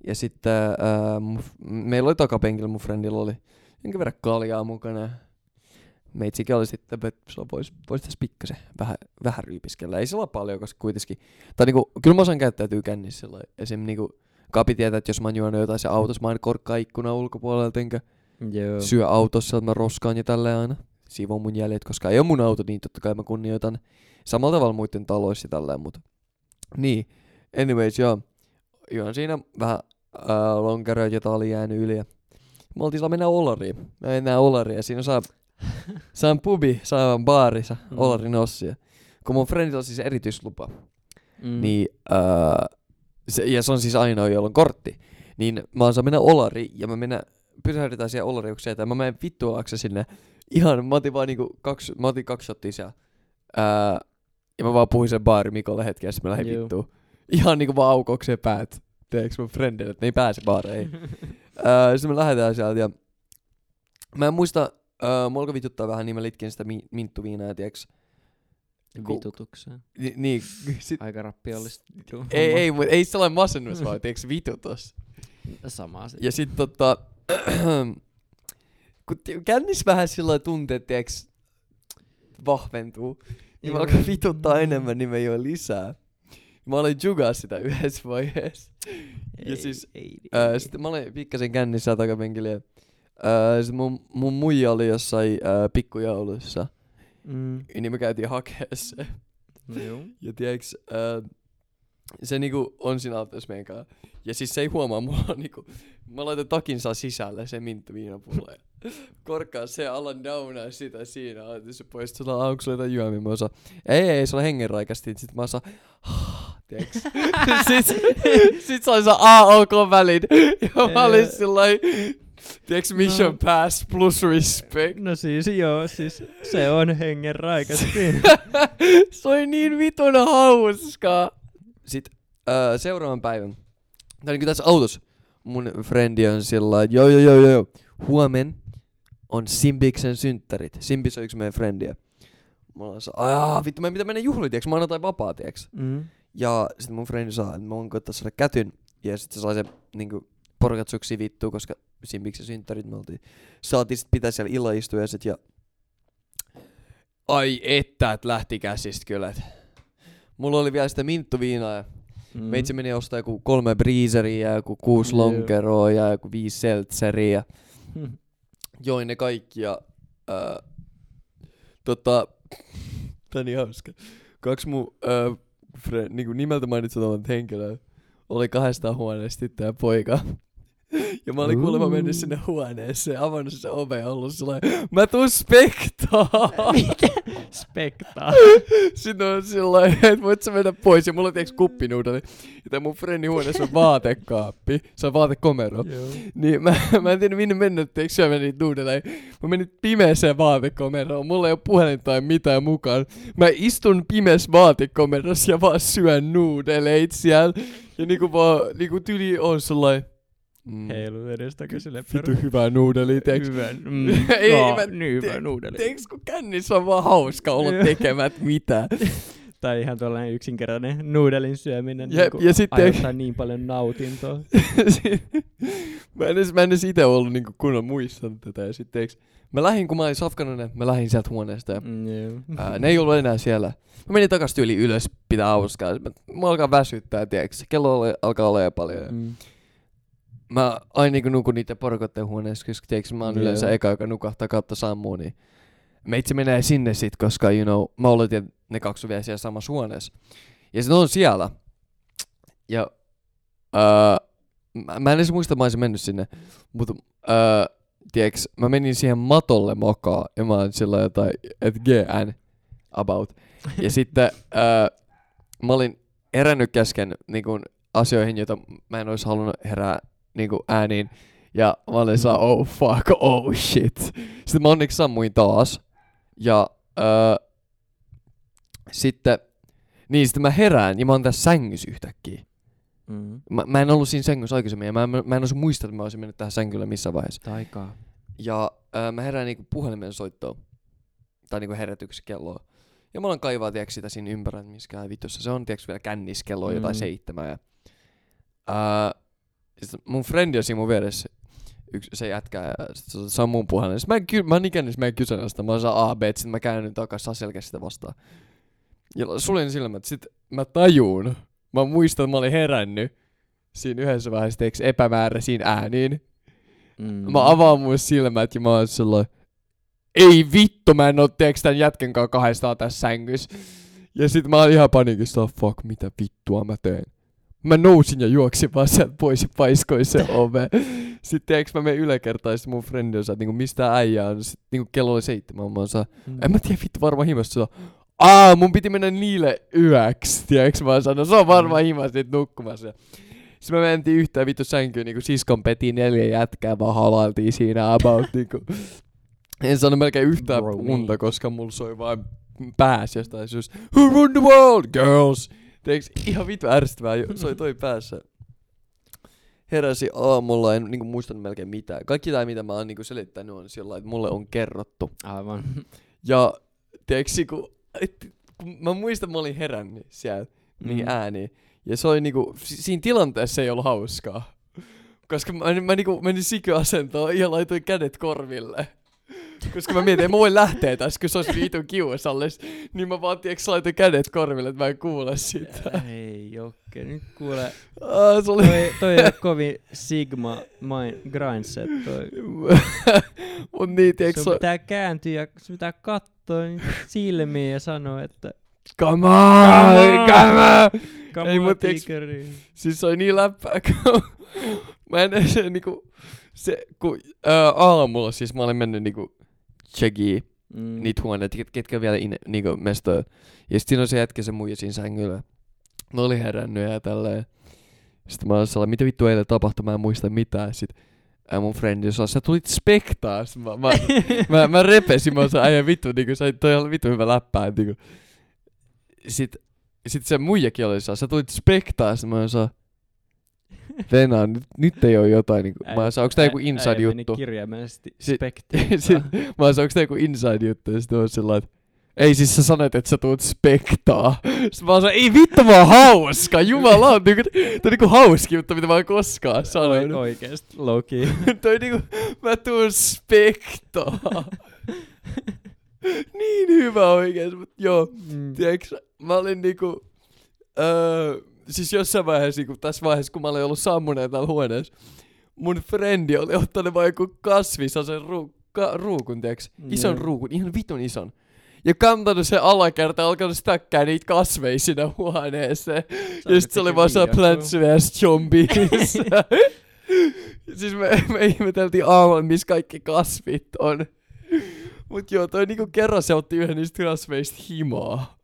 Ja sitten ää, mun, meillä oli takapenkillä, mun friendilla oli jonkin verran kaljaa mukana. Meitsikin oli sitten, että se vois, vois tässä pikkasen vähän, vähän ryypiskellä. Ei ole paljon, koska kuitenkin, tai niinku, kyllä mä osaan käyttäytyä kännissä sillä. Esim. niinku, Kapi tietää, että jos mä oon juonut jotain se autossa, mä aina korkkaa ikkuna ulkopuolelta, enkä Joo. syö autossa, että mä roskaan ja tälleen aina. Siivoon mun jäljet, koska ei ole mun auto, niin totta kai mä kunnioitan samalla tavalla muiden taloissa ja tälleen, mutta niin. Anyways, joo. Juon siinä vähän ää, lonkeroja, jota oli jäänyt yli. Ja me oltiin saa mennä Olariin. Mä mennään Olariin ja siinä saa, saa pubi, saa baarissa Mm. Olarin ossia. Kun mun friendillä on siis erityislupa, mm. niin ää, se, ja se on siis ainoa, jolla on kortti. Niin mä oon saa mennä Olariin ja mä mennä pysähdytään siellä Olariukseen ja mä menen vittuaakse sinne. Ihan, mä otin vaan niinku kaksi, mä otin kaksi shottia siellä. Ää, ja mä vaan puhuin sen baari Mikolle hetken ja sitten mä lähdin vittuun. Ihan niinku vaan aukaukseen päät. Tiedätkö mun friendille, että ne ei pääse baareihin. Ää, sitten me lähdetään sieltä ja mä en muista, mua alkoi vituttaa vähän, niin mä litkin sitä mi- minttuviinaa, tiedätkö? ku- Vitutukseen. Ni- niin, sit, Aika rappiollista. ei, ei, mut ei sellainen masennus vaan, tiedätkö, vitutus. Sama se. Ja sit tota, kun kännis vähän sillä tunteet, tiiäks, vahventuu, niin mä Joo. alkan vituttaa enemmän, niin mä join lisää. Mä olin jugaa sitä yhdessä vaiheessa. ja siis, ei, Ää, sitten mä olin pikkasen kännissä takapenkillä. ja, Ää, sit mun, mun muija oli jossain ää, pikkujoulussa. Mm. Niin me käytiin hakea se. No joo. Ja tiiäks, ää, se niinku on siinä autossa meidän kanssa. Ja siis se ei huomaa, mulla on niinku, mä laitan takinsa sisälle se minttu viinapullo. Ja Korkkaa se, alan downaa sitä siinä, otin se pois, sulla onko sulla jotain juomia, mä osaan, ei, ei, se on hengenraikasti, sit mä osaan, tiiäks. sit, sit se oli se A-OK välin, ja mä olin sillai, tiiäks, mission No. pass plus respect. No siis joo, siis se on hengen raikasti. se oli niin vitun hauskaa. Sitten öö, seuraavan päivän, tai niinku tässä autossa, mun friendi on sillä joo joo joo joo, huomen on Simbiksen synttärit. Simbis on yksi meidän frendiä. Mä se, aah vittu, mä en pitää mennä mä annan vapaa, tiiäks. mm. Ja sitten mun frendi saa, että mä voin koittaa saada kätyn. Ja sitten se sai se niinku porukat suksi vittuu, koska Simbiksen synttärit me oltiin. Saatiin sit pitää siellä illaistujaset ja... Ai että, et lähti käsistä kyllä. Et. Mulla oli vielä sitä minttuviinaa ja Mm. meitsi meni ostaa joku kolme breezeriä ja joku kuusi lonkeroa ja joku viisi seltseriä. Mm. Join ne kaikki ja... Ää, tota... Tää on niin hauska. Kaksi mun ää, fre, niinku nimeltä mainitsemat henkilöä oli kahdesta huoneesta tyttö poika. Ja mä olin kuulemma mennyt sinne huoneeseen avannut se ove ja ollut sellainen, mä tuun spektaan. Spektaa. Sitten on sillä että voit sä mennä pois. Ja mulla on tiiäks kuppinuudeli. Ja tää mun friendin huoneessa on vaatekaappi. Se on vaatekomero. joo. Niin mä, mä en tiedä minne mennä, tiiäks syömään niitä nuudeleja. Mä menin pimeeseen vaatekomeroon. Mulla ei oo puhelin tai mitään mukaan. Mä istun pimeässä vaatekomerossa ja vaan syön nuudeleit siellä. Ja niinku vaan, niinku tyli on sellainen... Mm, Heilu edestakaisin Vitu hyvää nuudelia, tiiäks. Hyvä. Mm. Ei, Joo, mä- niin hyvä te- nuudeli. Tiiäks kun kännissä on vaan hauska olla tekemät mitään. Tai ihan tuollainen yksinkertainen nuudelin syöminen Jep, niin ja sitten- aiheuttaa niin paljon nautintoa. mä en edes, mä en edes ite ollut niinku kunnon muistanut tätä. Ja sitten mä lähdin, kun mä olin safkanoinen, mä lähdin sieltä huoneesta. Ja, Mm, ää, ne ei ollut enää siellä. Mä menin takas tyyli ylös, pitää hauskaa. Mä, mä alkaa väsyttää, tiedätkö? Kello oli, alkaa olla jo paljon. Ja Mm. Mä aina niinku nukun niiden porukotten huoneessa, koska tiedätkö, mä oon Joo. yleensä eka, joka nukahtaa kautta sammuu, niin me itse menee sinne sit, koska you know, mä oletin, että ne kaksi on vielä siellä samassa huoneessa. Ja sit on siellä. Ja öö, mä, mä en edes muista, mä olisin mennyt sinne, mutta öö, tiedätkö, mä menin siihen matolle mokaa ja mä oon sillä jotain, että GN about. Ja sitten öö, mä olin herännyt kesken niin kun, asioihin, joita mä en olisi halunnut herää niin kun, ääniin. Ja mä olin saa, oh fuck, oh shit. Sitten mä onneksi sammuin taas. Ja öö, sitten, niin sitten mä herään ja mä oon tässä sängyssä yhtäkkiä. Mm. Mä, mä en ollut siinä sängyssä aikaisemmin ja mä, mä, mä en olisi muistanut, että mä olisin mennyt tähän sänkylle missään vaiheessa. Taikaa. Ja öö, mä herään niinku puhelimen soittoon. Tai niinku herätyksen kelloa. Ja mä aloin kaivaa, tiiäks, sitä siinä ympärillä, että miskään vitussa se on, tiiäks, vielä kännis kello on jotain Mm. seitsemän. Ja, öö, sit mun frendi on siinä mun vieressä, yksi, se jätkää, ja sit se, on mun puhelin. Mä en, ky- mä en ikään mä en kyseenalaista, mä osaan A, B, sit mä käännyn takas, saa selkeästi sitä vastaan. Ja suljen silmät, sit mä tajuun, mä muistan, että mä olin herännyt siinä yhdessä vaiheessa, tiiäks, epämääräisiin ääniin. Mm. Mä avaan mun silmät ja mä oon sellainen, ei vittu, mä en oo teeks tän jätken kanssa kahdestaan tässä sängyssä. Ja sit mä oon ihan panikissa, oh fuck, mitä vittua mä teen. Mä nousin ja juoksin vaan sieltä pois ja paiskoin se ove. Sitten teeks mä menen yläkertaan mun frendi on niinku mistä äijä on. Sitten niinku kello oli seitsemän, mä oon saa, Mm. en mä tiedä vittu varmaan himassa Aa, mun piti mennä niille yöksi, tiedäks mä sanoin, se on varmaan himassa nyt nukkumassa. Sitten me mentiin yhtään vittu sänkyyn, niinku siskon peti neljä jätkää, vaan halailtiin siinä about niinku. En sano melkein yhtään Bro, unta, koska mulla soi vaan päässä jostain syystä. Who run the world, girls? Tiedäks, ihan vittu ärsyttävää, soi toi päässä. Heräsi aamulla, en niinku muistanut melkein mitään. Kaikki tää, mitä mä oon niinku selittänyt, on sillä että mulle on kerrottu. Aivan. Ja tiedätkö, kun, et, kun mä muistan, mä olin herännyt siellä niin Mm. ääniin. Ja se oli niinku, si- siinä tilanteessa ei ollut hauskaa. Koska mä, mä niinku menin sikyasentoon ja laitoin kädet korville. Koska mä mietin, että mä voin lähteä tässä, kun se olisi vitun kiusallis. Niin mä vaan, tiedätkö, laitoin kädet korville, että mä en kuule sitä. Ei Jokke, nyt kuule. Ah, se oli... Toi, toi ole kovin Sigma mind, grindset toi. Mut niin, tiedätkö, Sun se... pitää kääntyä ja sun pitää katsoa silmiin ja sanoa, että Come on, come on! come Ei, on, tiiäks-. Siis se oli niin läppää, kun mä en se niinku, se, kun ää, aamulla siis mä olin mennyt niinku checkiin Mm. niitä huoneita, ket- ketkä vielä in, niinku mestoja. Ja sit siinä on se jätkä se muija siinä sängyllä. Mä olin herännyt ja tälleen. Sitten mä olin sellainen, mitä vittu eilen tapahtui, mä en muista mitään. Sit ää, mun frendi sanoi, sä tulit spektaa. Sit Mä, mä, mä, mä repesin, mä sanoin, äijä vittu, niinku, sä toi oli vittu hyvä läppää. Niinku. Sit, sit se muijakin oli saa, sä tulit spektaa. Sit mä sanoin, Venä, nyt, nyt ei oo jotain niinku, mä sanoin, onks tää joku inside äijä meni juttu? kirjaimellisesti spektiin. Mä sanoin, onks tää joku inside juttu? Ja sit mä oon sellainen, ei siis sä sanoit, että sä tuut spektaa. Sitten mä sanoin, ei vittu mä oon hauska, jumala on niinku, tää on niinku hauski juttu, mitä mä oon koskaan sanonut. oikeesti, Loki. Toi niinku, mä tuun spektaa. niin hyvä oikeesti, mut joo. Mm. Tiedätkö, sä, mä olin niinku, öö, siis jossain vaiheessa, niinku, tässä vaiheessa, kun mä olin ollut sammuneen täällä huoneessa, mun frendi oli ottanut vaan joku kasvissa sen ruu, ka, ruukun, tiedätkö, ison Joo. ruukun, ihan vitun ison. Ja kantanut sen alakerta alkanut stäkkää niitä kasveja siinä huoneeseen. Ja sit se oli vaan saa Plants vs. Zombies. siis me, me ihmeteltiin aamulla, missä kaikki kasvit on. Mut joo, toi niinku kerran se otti yhden niistä kasveista himaa.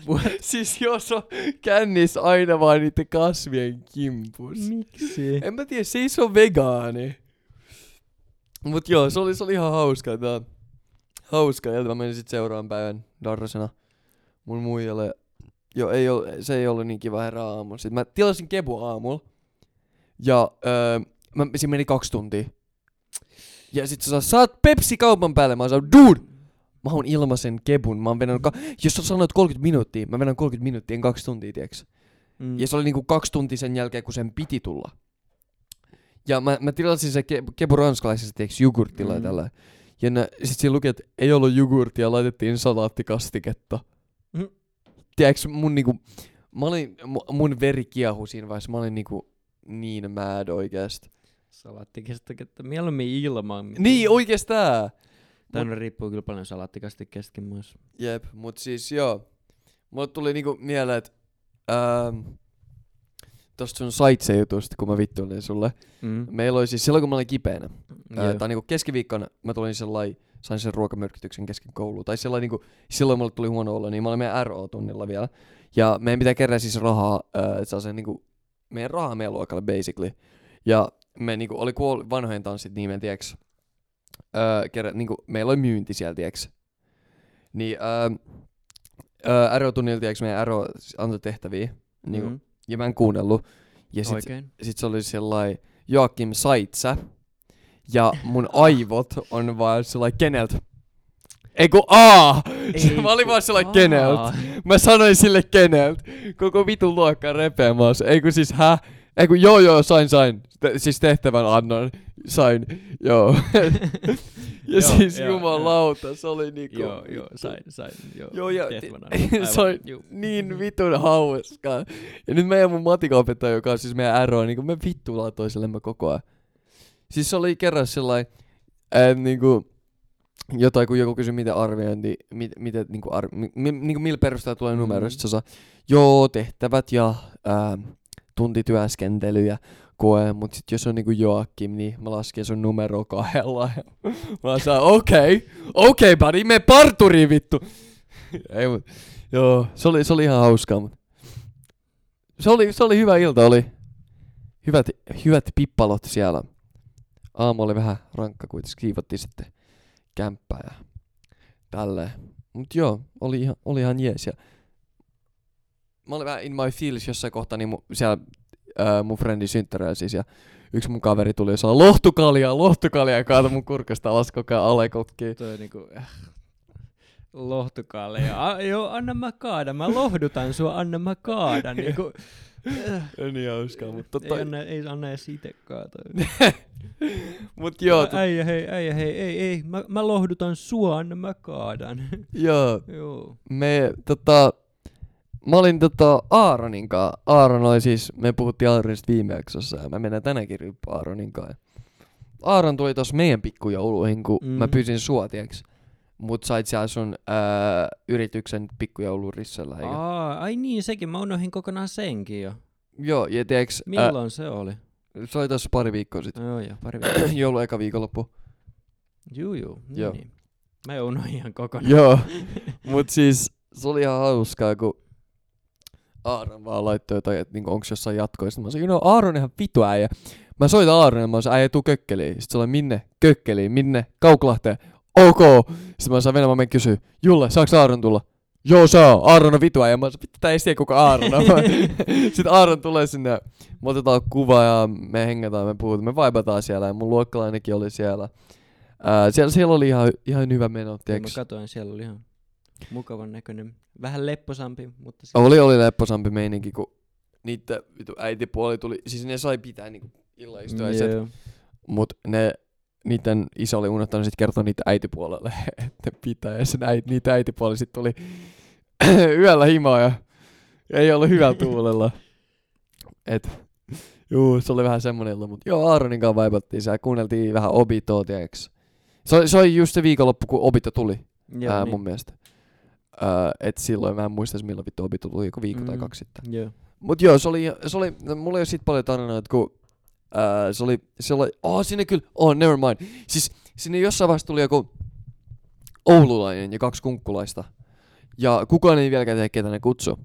siis jos on kännis aina vaan niiden kasvien kimpus. Miksi? En mä tiedä, se ei se on vegaani. Mut joo, se oli, se oli ihan hauska. Tää. Hauska, ja mä menin sit seuraavan päivän darrasena mun muijalle. Joo, ei ol, se ei ollut niin kiva herää aamulla. Sitten mä tilasin kebu aamulla. Ja öö, mä, siinä meni kaksi tuntia. Ja sit sä saat Pepsi kaupan päälle. Mä sanoin, dude, mä haluan ilmaisen kebun. Mä oon venannut, ka- jos sä sanoit 30 minuuttia, mä venän 30 minuuttia, en kaksi tuntia, tiiäks. Mm. Ja se oli niinku kaksi tuntia sen jälkeen, kun sen piti tulla. Ja mä, mä tilasin se ke- kebu ranskalaisessa, tiiäks, jogurtilla mm. Tällä. Ja nä, sit siinä luki, että ei ollut jogurttia, laitettiin salaattikastiketta. Mm. Tiedätkö, mun niinku, mä olin, mu- mun veri kiehui siinä vaiheessa, mä olin niinku niin mad oikeesti. Salaattikastiketta. Mieluummin ilman. Niin, oikeastaan. Tämä riippuu kyllä paljon salaattikastikkeestakin myös. Jep, mut siis joo. Mulle tuli niinku mieleen, että ähm, tosta sun sightseejutusta, kun mä vittuilin sulle. Mm. Meillä oli siis silloin, kun mä olin kipeänä. Ää, Joo. tai niinku keskiviikkona mä tulin sellainen, sain sen ruokamyrkytyksen kesken kouluun. Tai sellainen niinku, silloin mulle tuli huono olo, niin mä olin meidän RO-tunnilla vielä. Ja meidän pitää kerätä siis rahaa, sellaisen niinku, meidän rahaa meidän luokalle basically. Ja me niinku, oli kuol- vanhojen tanssit, niin me tiiäks, äh, kerä, niinku, meillä oli myynti siellä, tiiäks. Niin äh, äh, RO-tunnilla, tiiäks, meidän RO antoi tehtäviä. Niinku, Mm. Ja mä en kuunnellut. Ja sit, Oikein. sit se oli sellainen Joakim Saitsa. Ja mun aivot on vaan sellainen keneltä. Ei kun aa! Ei mä olin vaan sellainen keneltä. Mä sanoin sille keneltä. Koko vitun luokka repeämässä. Ei kun siis hä? Ei kun joo joo sain sain. Te, siis tehtävän annoin. Sain. Joo. ja Joo, siis joo, jumalauta, se oli niinku... Joo, joo, sain, sain. Joo, Joo, ja se oli juu. niin vitun hauskaa. Ja nyt meidän mun matikaopettaja, joka on siis meidän RO, niin me vittuillaan toisellemme koko ajan. Siis se oli kerran sellainen, äh, niinku, jotain kun joku kysyi mitä arviointi, mit, mitä niinku, ar, mi, mi, niinku millä perusteella tulee numero, Mm. sit se saa, joo tehtävät ja ää, tuntityöskentely ja koe, mut sit jos on niinku Joakim, niin mä lasken sun numero kahdella. Mä saan, okei, okay, okei okay, buddy, me parturiin vittu. Ei mut, joo, se oli, se oli ihan hauskaa, mut. Se oli, se oli hyvä ilta, oli hyvät, hyvät pippalot siellä. Aamu oli vähän rankka, kuitenkin kiivottiin sitten kämppää ja tälleen. Mut joo, oli ihan, oli ihan jees. Ja mä olin vähän in my feels jossain kohtaa, niin mu, siellä ää, mun friendin synttäreillä siis, ja yksi mun kaveri tuli ja sanoi, lohtukalia, lohtukalia, ja kaatoi mun kurkasta alas koko ajan alekokkiin. Toi niinku... Äh, lohtukaalle ja a, joo, anna mä kaada, mä lohdutan sua, anna mä kaada. Niinku, äh, Niin hauskaa, mutta ei, tota, anna, ei anna edes ite kaataa. mut joo, tot, äijä hei, äijä hei, ei, ei, mä, mä lohdutan sua, anna mä kaadan. joo, joo. me tota, mä olin tota Aaronin kanssa. Aaron oli siis, me puhuttiin Aaronista viime jaksossa ja mä menen tänäkin ryppään Aaronin kanssa. Aaron tuli tossa meidän pikkujouluihin, kun mm. mä Mhm. pyysin sua, tiiäks. Mut sait siellä sun ää, yrityksen pikkujoulurissellä, eikö? Aa, ai niin, sekin, mä unohdin kokonaan senkin jo. Joo, ja tiiäks, ää, Milloin se oli? se oli tossa pari viikkoa sitten. Joo, joo, pari viikkoa. Joulu eka viikonloppu. Juu, juu, niin, Joo. niin. Mä unohdin ihan kokonaan. Joo, mut siis se oli ihan hauskaa, kun Aaron vaan laittoi jotain, että niinku, onks jossain jatkoista. Mä sanoin, no Aaron ihan vitu äijä. Mä soitan Aaronille, mä sanoin, äijä tuu kökkeliin. Sitten se oli, minne? Kökkeliin, minne? Kauklahteen. Ok. Sitten mä sanoin, Venä, mä menen kysyä, Julle, saaks Aaron tulla? Joo, saa. Aaron on vitu äijä. Mä sanoin, vittu, tää ei tiedä kuka Aaron on. Sitten Aaron tulee sinne, me otetaan kuva ja me hengetään, me puhutaan, me vaibataan siellä ja mun luokkalainenkin oli siellä. Ää, siellä, siellä oli ihan, ihan hyvä meno, Joo, Mä tiiäks. katoin, siellä oli ihan mukavan näköinen. Vähän lepposampi, mutta siis Oli, oli lepposampi meininki, kun niitä vitu äitipuoli tuli, siis ne sai pitää niinku illalistujaiset, Joo. mut ne, niiden isä oli unohtanut sit kertoa niitä äitipuolelle, että pitää, ja sen äiti, niitä äitipuoli sit tuli yöllä himaa ja ei ollut hyvällä tuulella. Et, juu, se oli vähän semmonen ilta, mut joo, Aaronin kanssa vaibattiin siellä, kuunneltiin vähän Obitoa, tiiäks. Se, se oli just se viikonloppu, kun Obito tuli, Joo, ää, niin. mun mielestä. Ää, et silloin mä en muista milloin vittu Obito tuli, joku viikko tai Mm. kaksi sitten. Joo. Mut joo, se oli, se oli, no, mulla ei ole sit paljon tarinoita, kun ää, se oli, se oli, oh sinne kyllä, oh never mind. Siis sinne jossain vaiheessa tuli joku oululainen ja kaksi kunkkulaista. Ja kukaan ei vieläkään tiedä, ketä ne kutsu.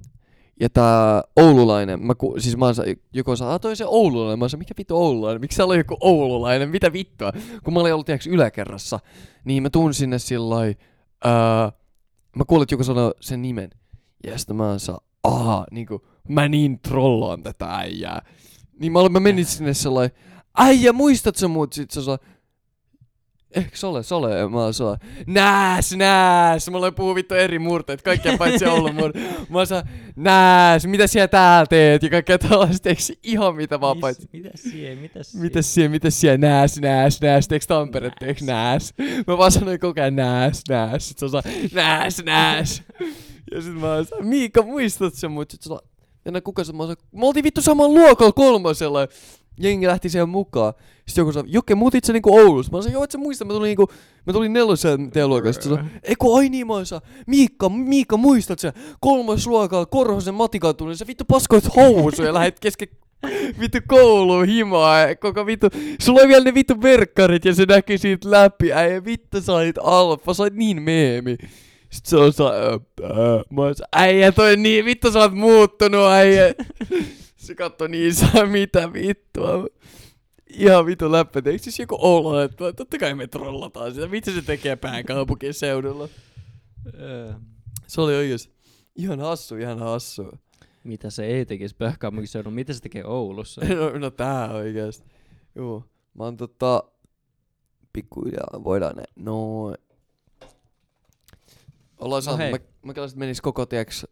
Ja tää oululainen, mä ku, siis mä oon, joku saa, ah toi se oululainen, mä oon, mikä vittu oululainen, miksi siellä on joku oululainen, mitä vittua. Kun mä olin ollut tiiäks yläkerrassa, niin mä tuun sinne sillai, ää, mä kuulin, että joku sanoi sen nimen. Ja sitten mä oon saa, aha, niinku, mä niin trollaan tätä äijää. Niin mä, olin- mä menin sinne sellainen, äijä, muistat sä mut? Sit se saa, Eikö se ole? Se ole. Mä oon sua. Nääs, nääs. Mulla puhuu vittu eri murteet. Kaikkia paitsi Oulun murteet. Mä oon nääs, mitä siellä täällä teet? Ja kaikkea tällaista. Eikö ihan mitä vaan paitsi. Mitä siellä, mitä siellä? Mitä siellä, mitä siellä, nääs, nääs, nääs. Teekö Tampere, teekö nääs? Mä vaan sanoin koko ajan nääs, nääs. Sit se osaa nääs, nääs. Ja sit mä oon Miika, muistat sen mut? Sit se on, enää kuka se, mä oon me oltiin vittu saman luokalla kolmosella jengi lähti siihen mukaan. Sitten joku sanoi, Jokke, muutit sä niinku Oulusta? Mä sanoin, joo, et sä muista, mä tulin niinku, mä tulin nelosen teoluokasta. Sitten sanoi, eikö ai niin, mä sanoin, Miikka, Miikka, muistat sä? Kolmas luokalla Korhosen matikan tuli, sä vittu paskoit housuja ja lähet kesken vittu kouluun himaa koko vittu, sulla oli vielä ne vittu verkkarit ja se näki siitä läpi, äijä vittu sait alfa, sait niin meemi. Sitten se on sa, mä oon äijä toi niin, vittu sä oot muuttunut äijä. Se katsoi niin saa mitä vittua. Ihan vitu läppä. Eikö siis joku Oula, että totta kai me trollataan sitä. Mitä se tekee pääkaupunkin seudulla? se oli oikeesti ihan hassu, ihan hassu. Mitä se ei tekisi pääkaupunkiseudulla? Mitä se tekee Oulussa? no, no tää oikeesti. Joo. Mä oon tota... Pikkuhiljaa voidaan ne. No... Ollaan no saanut, mä, mä kelasin, menis koko tieks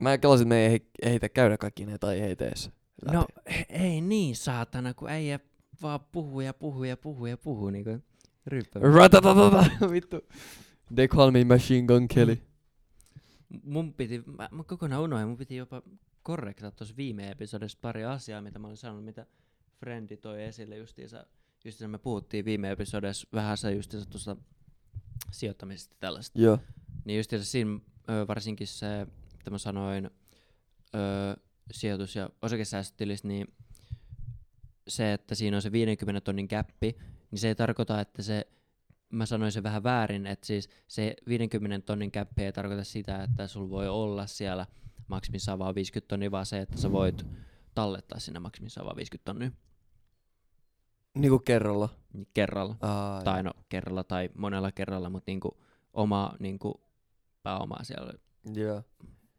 Mä kelasin, että me ei ehitä käydä kaikki näitä aiheita edes läpi. No ei niin saatana, kun äijä vaan puhuu ja puhuu ja puhuu ja puhuu niinku ryppä. Ratatatata, vittu. They call me Machine Gun Kelly. Mun piti, mä, mä kokonaan unohdin, mun piti jopa korrektaa tuossa viime episodissa pari asiaa, mitä mä olin sanonut, mitä Frendi toi esille justiinsa. Justiinsa me puhuttiin viime episodissa vähän se justiinsa tuosta sijoittamisesta tällaista. Joo. Niin justiinsa siinä varsinkin se että mä sanoin öö, sijoitus- ja osakesäästötilissä, niin se, että siinä on se 50 tonnin käppi, niin se ei tarkoita, että se, mä sanoin se vähän väärin, että siis se 50 tonnin käppi ei tarkoita sitä, että sulla voi olla siellä maksimissaan vaan 50 tonnia, vaan se, että sä voit tallettaa sinne maksimissaan vaan 50 tonnia. Niinku kerralla? Kerralla. Aa, tai no kerralla tai monella kerralla, mutta niinku oma niinku pääomaa siellä. Joo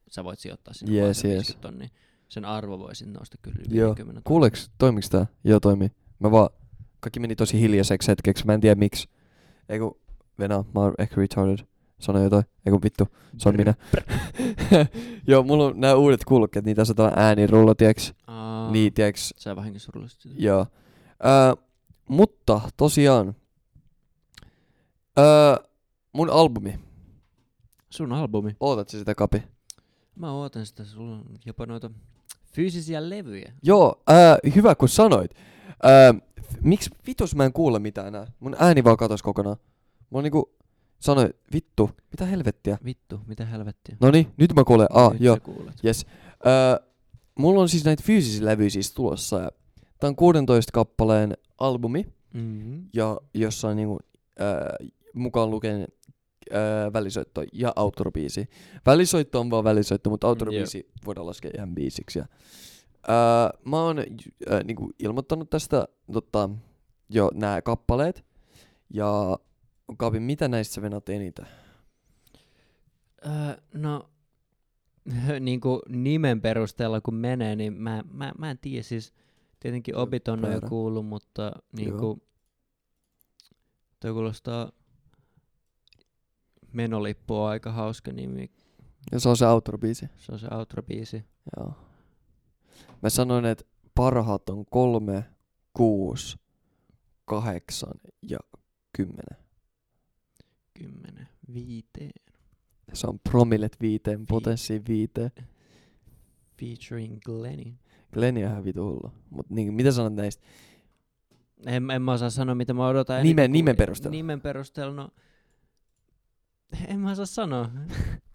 sä voit sijoittaa sinne yes, yes. tonnia. Sen arvo voisi nousta kyllä yli Joo. Kuuleeks, toimiks tää? Joo, toimii. Mä vaan, kaikki meni tosi hiljaiseksi hetkeksi, mä en tiedä miksi. Eiku, Venä, mä oon ehkä retarded. Sano jotain. Eiku vittu, se on minä. Joo, mulla on nää uudet kuulokkeet, niin tässä on äänirullo, tiiäks? Aa, niin, tiiäks? Sä vahingossa rullasit sitä. Joo. Mutta tosiaan, mun albumi. Sun albumi? Ootat sitä, Kapi? Mä ootan sitä, sulla on jopa noita fyysisiä levyjä. Joo, ää, hyvä kun sanoit. Ää, miksi vitus mä en kuule mitään enää? Mun ääni vaan katos kokonaan. Mä niinku sanoin, vittu, mitä helvettiä? Vittu, mitä helvettiä? No niin, nyt mä kuulen. Ah, nyt joo. Yes. Ää, mulla on siis näitä fyysisiä levyjä siis tulossa. Ja tää on 16 kappaleen albumi. Mm-hmm. Ja jossa on niinku, ää, mukaan lukien äh, välisoitto ja outro-biisi. Välisoitto on vaan välisoitto, mutta outro-biisi yeah. voidaan laskea ihan biisiksi. Ja, äh, mä oon äh, niinku ilmoittanut tästä tota, jo nämä kappaleet. Ja Kavi, mitä näistä sä venät eniten? Öö, no, niin kuin nimen perusteella kun menee, niin mä, mä, mä en tiedä, siis tietenkin opit on jo kuullut, mutta niin kuin, toi kuulostaa Menolippu on aika hauska nimi. Ja se on se outro-biisi. Se on se outro-biisi. Joo. Mä sanoin, että parhaat on kolme, kuusi, kahdeksan ja kymmenen. Kymmenen, viiteen. Se on promillet viiteen, Vi- potenssiin viiteen. Featuring Glenny. Glenny on ihan vitu hullu. Mut niin, mitä sanot näistä? En, en mä osaa sanoa, mitä mä odotan. Nimen, nimen perusteella. Nimen perusteella, no en mä saa sanoa.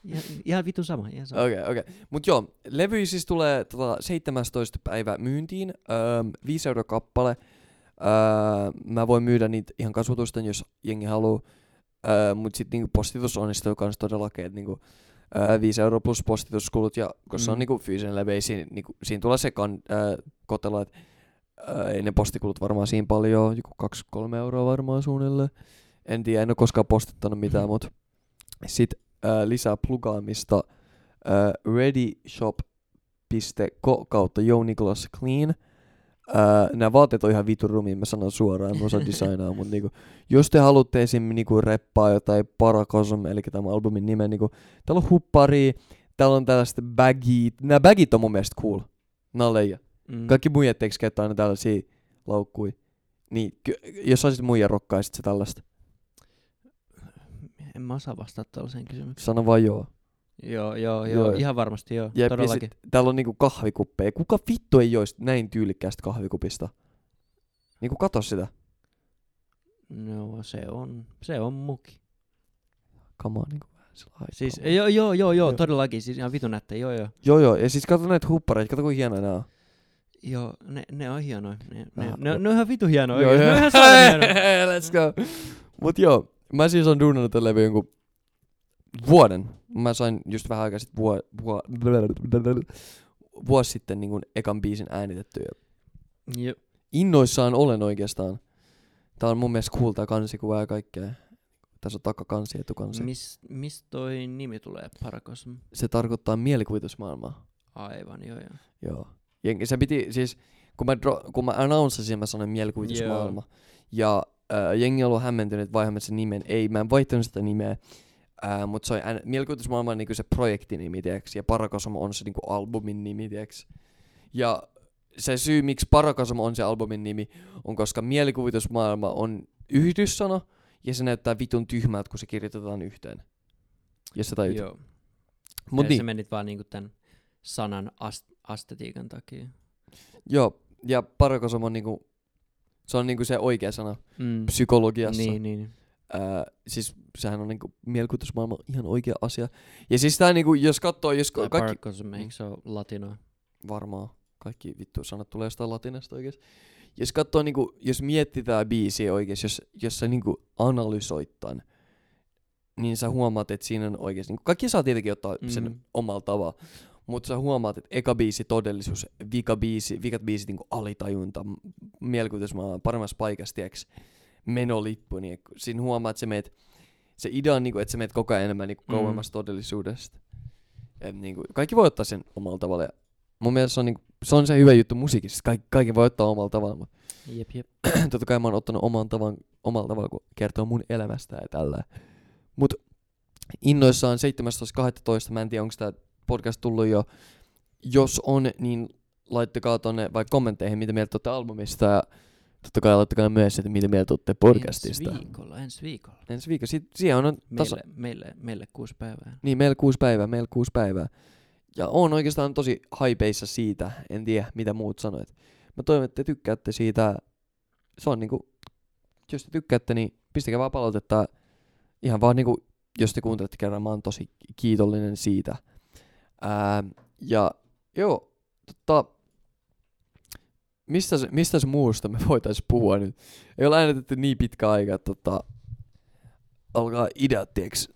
Ihan, ihan vitu sama. Okei, okei. Okay, okay. Mut joo, levy siis tulee tota, 17. päivä myyntiin. Öö, 5 euro kappale. Öö, mä voin myydä niitä ihan kasvatusten, jos jengi haluu. Öö, mut sit niinku postitus onnistuu kans todellakin, että niinku, öö, 5 euro plus postituskulut. Ja koska mm. se on niinku fyysinen levy, siinä, niinku, siinä tulee se kan, öö, kotelo, että öö, ei ne postikulut varmaan siinä paljon, joku 2-3 euroa varmaan suunnilleen. En tiedä, en ole koskaan postittanut mitään, mm. mutta sitten äh, lisää plugaamista äh, readyshop.co kautta Joe Nicholas Clean. Äh, Ää, nämä vaatteet on ihan vitun rumia, mä sanon suoraan, mä osaan designaa, mutta niinku, jos te haluatte esim. Niinku reppaa jotain Paracosm, eli tämä albumin nimen, niinku, täällä on huppari, täällä on tällaista bagit, nämä bagit on mun mielestä cool, nää on leija. Mm. Kaikki muijat teiks käyttää aina tällaisia laukkui. Niin, jos saisit muija rokkaisit se tällaista, En mä osaa vastata tällaiseen kysymykseen. sano vaan joo. Joo, joo, Joo. joo, ihan varmasti joo, Jep, todellakin. sit, täällä on niinku kahvikuppeja. Kuka vittu ei joisi näin tyylikkäästä kahvikupista? Niinku kato sitä. No se on, se on muki. On, niinku. Siis joo, joo, joo, joo, Joo. todellakin, siis ihan vitun nättejä, joo, joo. Joo joo, ja siis kato näitä huppareita, kato kuinka hienoja nää on. Joo, ne, ne on hienoja. Ne, ne, Ah, ne, ne on ihan vitu hienoja. Joo, oikeesti. Ne on joo. ihan hienoja. Let's go. Mut joo, mä siis on duunannut tämän levy jonkun vuoden. Mä sain just vähän aikaa sitten vuo, vuo, vuosi sitten niin ekan biisin äänitettyä. Joo. Innoissaan olen oikeastaan. Tää on mun mielestä cool tää kansikuva ja kaikkea. Tässä on takakansi, etukansi. Mis, mistä toi nimi tulee, Paracosm? Se tarkoittaa mielikuvitusmaailmaa. Aivan, joo, joo. Joo. Jengi, se piti siis, kun mä, dro, kun mä announcesin, mä sanoin mielikuvitusmaailma. Ja äh, jengi on ollut hämmentynyt, että vaihdamme sen nimen. Ei, mä en vaihtanut sitä nimeä. Äh, mutta se on ään- mielikuvitusmaailma on niinku se projektinimi, tiiäks, ja Paracosm on se niinku albumin nimi, tiiäks. Ja se syy, miksi Paracosm on se albumin nimi, on koska mielikuvitusmaailma on yhdyssana, ja se näyttää vitun tyhmältä, kun se kirjoitetaan yhteen. Jos sä tajut. joo. Mut niin, Se menit vaan niinku tän sanan ast- astetiikan takia. joo, ja Paracosm on niinku, se on niinku se oikea sana Mm. psykologiassa. Niin, niin. Ää, siis sehän on niinku mielikuvitusmaailma ihan oikea asia. Ja siis tää niinku, jos katsoo, jos ka- kaikki... Paracosm, eikö se ole latinoa? Varmaan. Kaikki vittu sanat tulee jostain latinasta oikeesti. Jos katsoo niinku, jos miettii tää biisi oikeesti, jos, jos sä niinku analysoit tän, niin sä huomaat, että siinä on oikeesti, niinku, kaikki saa tietenkin ottaa sen Mm. omalla tavalla, mutta sä huomaat, että eka biisi todellisuus, vika biisi, vikat biisit niinku alitajunta, m- mielikuvitusmaailma, paremmassa paikassa, tiiäks, menolippu, niin siinä huomaat, että sä meet, se idea on niinku, että sä meet koko ajan enemmän niinku Mm. kauemmas todellisuudesta. Et niinku, kaikki voi ottaa sen omalla tavalla. Ja mun mielestä se on, niinku, se on se hyvä juttu musiikissa, että kaikki, kaikki voi ottaa omalla tavalla, mutta Jep, jep. totta kai mä oon ottanut oman tavan, omalla tavalla, kun kertoo mun elämästä ja tällä. Mut innoissaan 17.12. mä en tiedä, onko tää podcast tullut jo. Jos on, niin laittakaa tonne vaikka kommentteihin, mitä mieltä olette albumista ja totta kai laittakaa myös, että mitä mieltä olette podcastista. Ensi viikolla, ensi viikolla. Ensi viikolla. Si- siihen on tasa- Meille, meille, meille kuusi päivää. Niin, meillä kuusi päivää, meillä kuusi päivää. Ja on oikeastaan tosi haipeissa siitä, en tiedä mitä muut sanoit. Mä toivon, että te tykkäätte siitä. Se on niinku, jos te tykkäätte, niin pistäkää vaan palautetta. Ihan vaan niinku, jos te kuuntelette kerran, mä oon tosi kiitollinen siitä. Ää, ja joo, tota, mistä, mistä muusta me voitais puhua nyt? Ei ole äänetetty niin pitkä aika, että tota, alkaa ideat, tiiäks,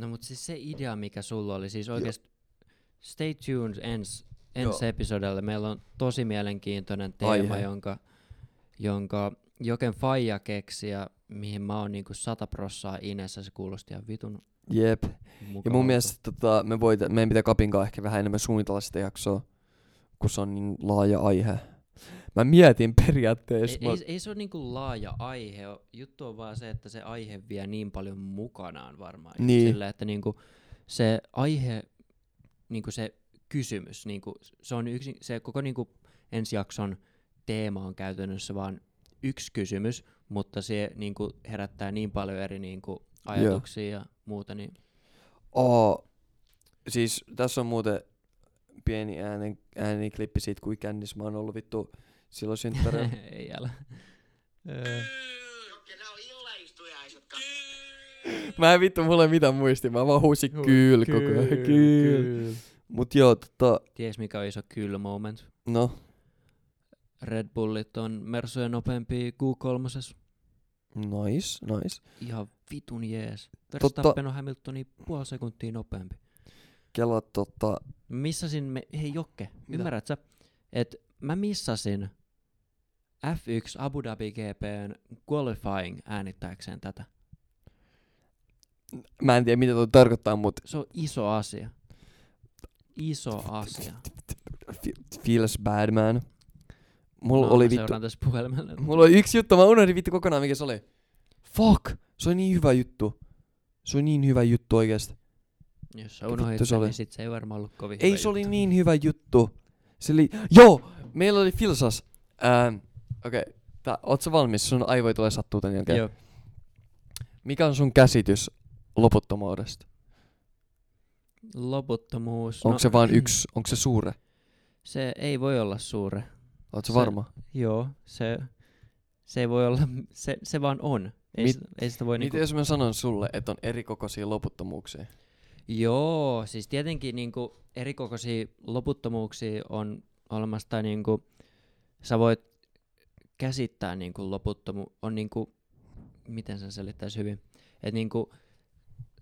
No mut siis se idea, mikä sulla oli, siis oikeesti stay tuned ens, ensi episodelle. Meillä on tosi mielenkiintoinen teema, Aihe. jonka, jonka Joken Faija keksi ja mihin mä oon niinku sata prossaa inessä. Se kuulosti ihan vitun Jep. Ja mukavalta. mun mielestä tota, me voita, meidän pitää Kapinkaan ehkä vähän enemmän suunnitella sitä jaksoa, kun se on niin laaja aihe. Mä mietin periaatteessa. Ei, mä, ei, ei se ole niinku laaja aihe. Juttu on vaan se, että se aihe vie niin paljon mukanaan varmaan. Niin. Sille, että niinku se aihe, niinku se kysymys, niinku, se on yksi, se koko niinku ensi jakson teema on käytännössä vaan yksi kysymys, mutta se niinku herättää niin paljon eri niinku ajatuksia ja muuta. Niin Oo, siis tässä on muuten pieni äänen, ääniklippi siitä, kuin kännis mä oon ollut vittu silloin synttäreillä. ei älä. Öö, mä en vittu mulle mitään muisti, mä vaan huusin kyl koko ajan. Kyl. Mut joo, tota, Ties mikä on iso kyl moment. no, Red Bullit on Mersujen nopeampi Q3. Nice, nice. Ihan vitun jees. Verstappen on Hamiltonin puoli sekuntia nopeampi. Kela tota, Missasin, me, hei Jokke, Mitä? ymmärrät sä, että mä missasin F1 Abu Dhabi GPn qualifying äänittääkseen tätä. mä en tiedä mitä toi tarkoittaa, mut Se on iso asia. Iso asia. fe- feels bad man. Mulla No, oli vittu... tässä puhelimella. Mulla oli yksi juttu, mä unohdin vittu kokonaan mikä se oli. Fuck! Se oli niin hyvä juttu. Se oli niin hyvä juttu oikeesti. Jos sä unohdit se sen, oli. niin sit se ei varmaan ollut kovin Ei hyvä se oli juttu. niin hyvä juttu. Se oli... Joo! Meillä oli Filsas. Ähm, Okei. Okay. Tää, oot sä valmis? Sun aivoja tulee sattuu tän jälkeen. Joo. Mikä on sun käsitys loputtomuudesta? Loputtomuus. Onko se vain yksi? Onko se suure? Se ei voi olla suure. Se- varma? Joo, se, se ei voi olla, se, se vaan on. Ei, Mit- ei sitä voi Mitä niinku... jos mä sanon sulle, että on eri kokoisia loputtomuuksia? Joo, siis tietenkin niinku erikokoisia loputtomuuksia on olemassa tai niinku, sä voit käsittää niinku loputtomu, on niinku, miten sen selittäisi hyvin, että niinku,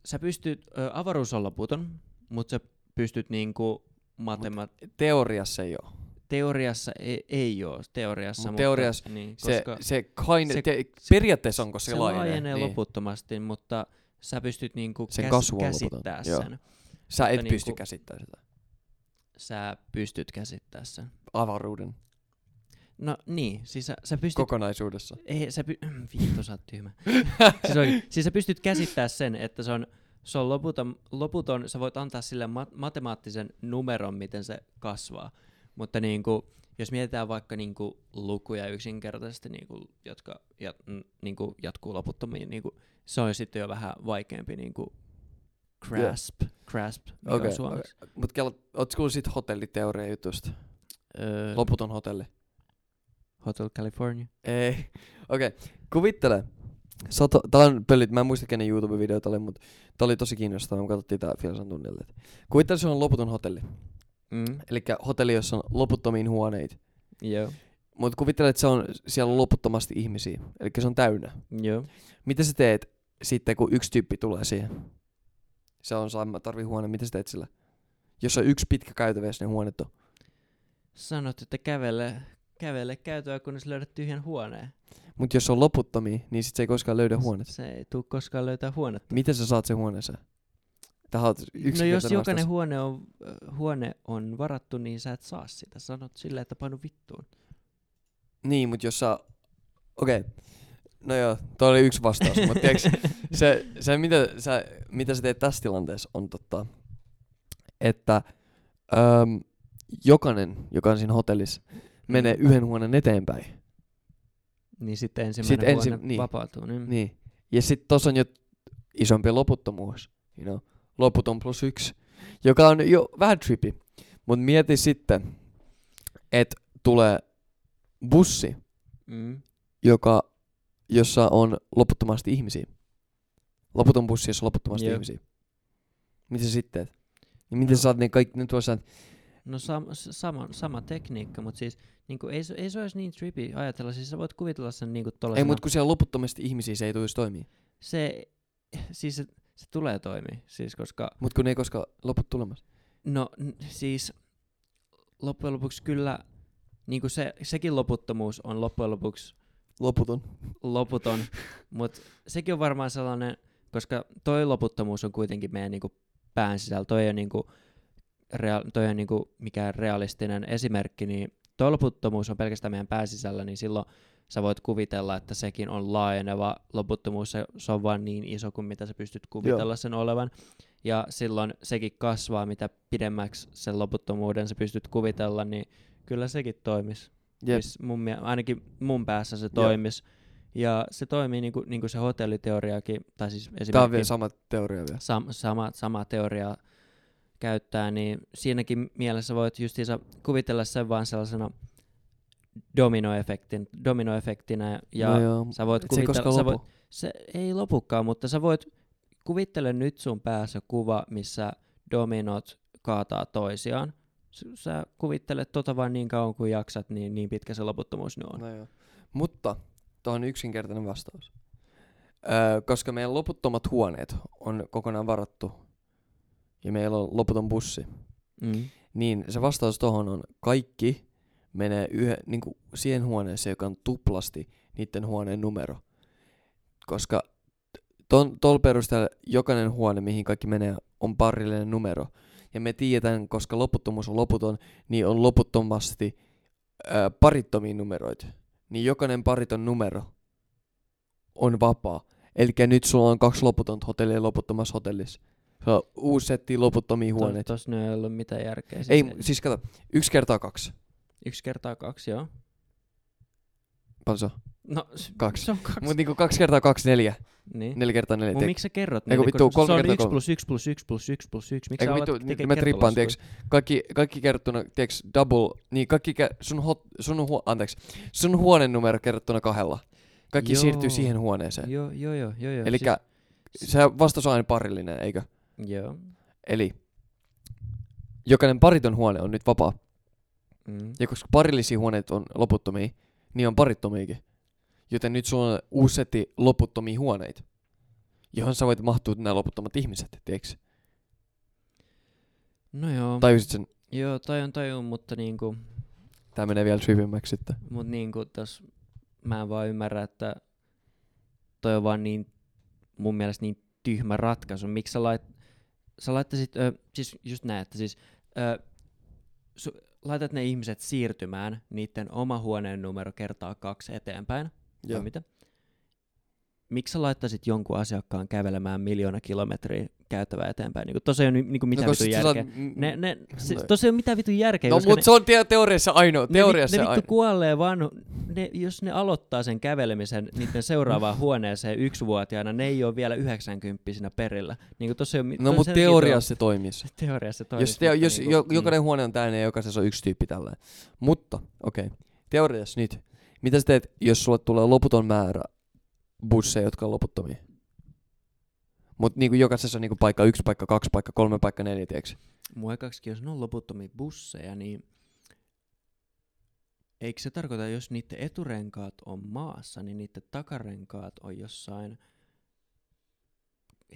sä pystyt, ö, avaruus on loputon, mutta sä pystyt niinku matema- Teoriassa ei oo. Teoriassa ei, ei ole, teoriassa, Mut mutta, teoriassa niin, Se, koska se, kind, se- se, te, periaatteessa onko se, se laajenee? laajenee niin. loputtomasti, mutta sä pystyt niinku Sen käs- on loputon, käsittää joo. sen. Sä et Mutta pysty niinku- käsittämään sitä. Sä pystyt käsittää sen. Avaruuden No niin, siis sä, sä pystyt... kokonaisuudessa. Ei, sä py... Vittu, sä oot tyhmä. siis, oikein, siis sä pystyt käsittää sen, että se on, se on loputon, loputon, sä voit antaa sille ma- matemaattisen numeron, miten se kasvaa. Mutta niinku, jos mietitään vaikka niinku lukuja yksinkertaisesti, niinku, jotka jat, n, niinku, jatkuu loputtomiin, niinku, se on sitten jo vähän vaikeampi niinku, grasp, grasp, mikä Okei, on suomeksi. Mut kello, ootko kuullut siitä hotelliteoria jutusta? Öö, Loputon hotelli. Hotel California. Ei. Okei, okay. kuvittele. Sato, tää on pöllit, mä en muista kenen YouTube-video tää oli, mutta tää oli tosi kiinnostavaa, me katsottiin tää Filsan tunnille. Kuvittele, se on loputon hotelli. Mm. Eli hotelli, jossa on loputtomiin huoneita. Joo. Mutta kuvittele, että se on, siellä on loputtomasti ihmisiä. Eli se on täynnä. Joo. Mitä sä teet sitten, kun yksi tyyppi tulee siihen? Se on sama tarvii huone. Mitä sä teet sillä? Jos on yksi pitkä käytävä, jos ne huoneet on. Sanot, että kävele, kävele käytöä, kunnes löydät tyhjän huoneen. Mutta jos on loputtomia, niin sit se ei koskaan löydä huonetta. Se ei tuu koskaan löytää huonetta. Miten sä saat sen huoneeseen? Tähän No jos jokainen vastaus. huone on, huone on varattu, niin sä et saa sitä. Sanot silleen, että painu vittuun. Niin, mutta jos sä... Okei. Okay. No joo, toi oli yksi vastaus. mutta tiiäks, se, se mitä, sä, mitä sä teet tässä tilanteessa on totta, että öm, jokainen, joka on siinä hotellissa, menee yhden huoneen eteenpäin. Niin sitten ensimmäinen ensi- huone niin. vapautuu. Niin. Niin. Ja sitten tossa on jo isompi loputtomuus. You know? Loputon plus yksi. Joka on jo vähän trippy. Mutta mieti sitten, että tulee bussi, Mm. joka, jossa on loputtomasti ihmisiä. Loputon bussi, jossa on loputtomasti Jep. ihmisiä. Mitä sä sitten teet? Ja miten sä saat ne kaikki, nyt voisi No sam, sama, sama tekniikka, mutta siis niinku, ei, se- ei se olisi niin trippy ajatella. Siis sä voit kuvitella sen niinku Ei, tollasena. mutta kun siellä on loputtomasti ihmisiä, se ei tulisi toimia. Se, siis se, tulee toimia. Siis koska Mutta kun ei koskaan loput tulemassa. No n- siis loppujen lopuksi kyllä niin kuin se, sekin loputtomuus on loppujen lopuksi Loputon. loputon, mutta sekin on varmaan sellainen, koska toi loputtomuus on kuitenkin meidän niin kuin pään sisällä, toi ei ole, niin kuin, rea- toi ei ole niin kuin mikään realistinen esimerkki, niin toi loputtomuus on pelkästään meidän pään sisällä, niin silloin sä voit kuvitella, että sekin on laajeneva loputtomuus, se, se on vaan niin iso kuin mitä sä pystyt kuvitella sen olevan. Ja silloin sekin kasvaa, mitä pidemmäksi sen loputtomuuden sä pystyt kuvitella, niin kyllä sekin toimis. Jep. Siis mun, ainakin mun päässä se Joo. toimis. Ja se toimii niin kuin, niin kuin se hotelliteoriakin, tai siis Tää on esimerkiksi vielä sama teoria vielä. sam, sama, sama teoria käyttää, niin siinäkin mielessä voit justiinsa kuvitella sen vaan sellaisena dominoefektin, dominoefektinä, ja no joo. sä voit se kuvitella, koskaan sä voit, se ei lopukaan, mutta sä voit kuvittele nyt sun päässä kuva, missä dominot kaataa toisiaan. Sä kuvittelet tota vaan niin kauan kuin jaksat, niin, niin pitkä se loputtomuus nyt on. No joo. Mutta tuohon yksinkertainen vastaus. Öö, koska meidän loputtomat huoneet on kokonaan varattu ja meillä on loputon bussi, Mm. niin se vastaus tuohon on kaikki menee yhden, niin kuin siihen huoneeseen, joka on tuplasti niiden huoneen numero. Koska ton, tuolla perusteella jokainen huone, mihin kaikki menee, on parillinen numero. Ja me tiedetään, koska loputtomuus on loputon, niin on loputtomasti ää, parittomia numeroita, niin jokainen pariton numero on vapaa. Eli nyt sulla on kaksi loputonta hotellia loputtomassa hotellissa. Se on uusi setti loputtomia huoneita. Nyt ei ollut mitään järkeä. Ei, siis kato, yksi kertaa kaksi. Yksi kertaa kaksi, joo. Paljon se on? No, s- Kaksi. Se on kaksi. Mut niinku kaksi kertaa kaksi, neljä. niin. Neljä kertaa neljä. Mut Te- miksi sä kerrot Eiku ne? vittu, kolme se on kertaa 1 kolme. plus 1 plus 1 plus 1 plus 1. Miksi Eiku sä vittu, alat tekee mä trippaan, tiiäks, kaikki, kaikki kerrottuna, tiiäks, double, niin kaikki, kä- sun, hot, sun, huo, anteeksi, sun huoneen numero kerrottuna kahdella. Kaikki Joo. siirtyy siihen huoneeseen. Joo, joo, joo, joo. joo. Eli siis, se vastaus on aina parillinen, eikö? Joo. Eli jokainen pariton huone on nyt vapaa. Mm. Ja koska parillisia huoneita on loputtomia, niin on parittomiakin. Joten nyt sulla on uusi setti loputtomia huoneita, johon sä voit mahtua nämä loputtomat ihmiset, tiedätkö? No joo. Tajusit sen, Joo, tajun tajun, mutta niinku, tää menee vielä syvemmäksi sitten. mut niinku tos, mä en vaan ymmärrä, että toi on vaan niin, mun mielestä niin tyhmä ratkaisu. Miksi sä lait, sä laittaisit, ö, siis just näin, että siis, ö, su, laitat ne ihmiset siirtymään niiden oma huoneen numero kertaa kaksi eteenpäin. Joo. vai mitä? Miksi sä laittaisit jonkun asiakkaan kävelemään miljoona kilometriä käytävää eteenpäin? Niin tossa ei ole niinku mitään no, vitun järkeä. m- Ne, ne, se, no. tossa ei ole mitään vitun järkeä, No, mutta ne, se on te- teoriassa ainoa. ne, Teoriassa vi, ne vittu ainoa. kuolee vaan, ne, jos ne aloittaa sen kävelemisen niiden seuraavaan huoneeseen yksivuotiaana, ne ei ole vielä 90 perillä. Niin tossa ei ole, No, mutta teoriassa se toimisi. teoriassa se toimisi. Jos, te, jos niinku, jo, mm. jokainen huone on täynnä ja jokaisessa on yksi tyyppi tälleen. Mutta, okei. Okay. Teoriassa nyt. Mitä sä teet, jos sulle tulee loputon määrä busseja, jotka on loputtomia? Mut niinku jokaisessa on niinku paikka yksi, paikka kaksi, paikka kolme, paikka neljä, tiiäks? Mua ekaksikin, jos ne on loputtomia busseja, niin eikö se tarkoita, jos niiden eturenkaat on maassa, niin niiden takarenkaat on jossain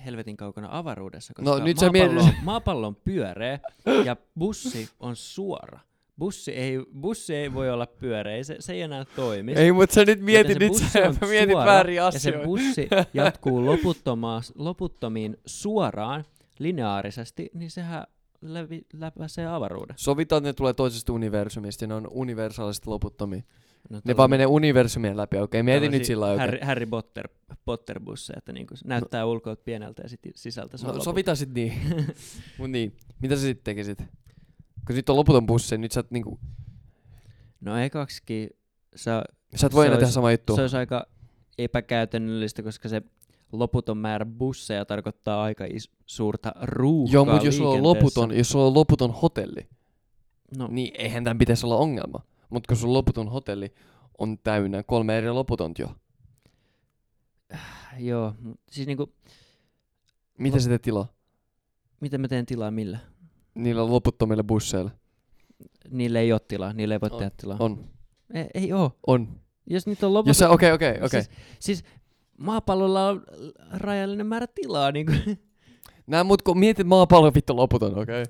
helvetin kaukana avaruudessa, koska No, nyt maapallo, mietit- maapallo on pyöreä ja bussi on suora. Bussi ei, bussi ei voi olla pyöreä, se, se ei enää toimi. Ei, mut sä nyt mietit, nyt bussi sä mietit suora, väärin Ja se asioita. bussi jatkuu loputtomiin suoraan, lineaarisesti, niin sehän läpi, läpäisee avaruudessa. Sovitaan, että ne tulee toisesta universumista ja ne on universaalisesti loputtomia. No, Ne vaan menee universumien läpi, okei? Okay, mieti nyt sillä lailla, Harry, okei? Harry Potter, Potter busseja, että niinku näyttää no, ulkoa pieneltä ja sit sisältä se on No, sovitaan sit niin. Mut niin, mitä sä sit tekisit? Kun nyt on loputon bussi, nyt sä et niinku... No ekaksikin sä, Sä et voi Se enää tehdä samaa juttua. se olisi aika epäkäytännöllistä, koska se loputon määrä busseja tarkoittaa aika is- suurta ruuhkaa Joo, mutta jos sulla on loputon, jos sulla on loputon hotelli, No, niin eihän tämän pitäisi olla ongelma. Mutta kun sun loputon hotelli on täynnä kolme eri loputont jo. joo, mut siis niinku, Mitä sä teet tilaa? miten mä teen tilaa millä? Niillä loputtomille busseilla. Niille ei ole tilaa, niille ei voi On. tehdä tilaa. On. Ei, ei oo. On. Jos niitä on sä, okei, okei, okei. Siis, siis maapallolla on rajallinen määrä tilaa, niin kuin. Nää mut kun mietit maapallo on vittu loputon, okei?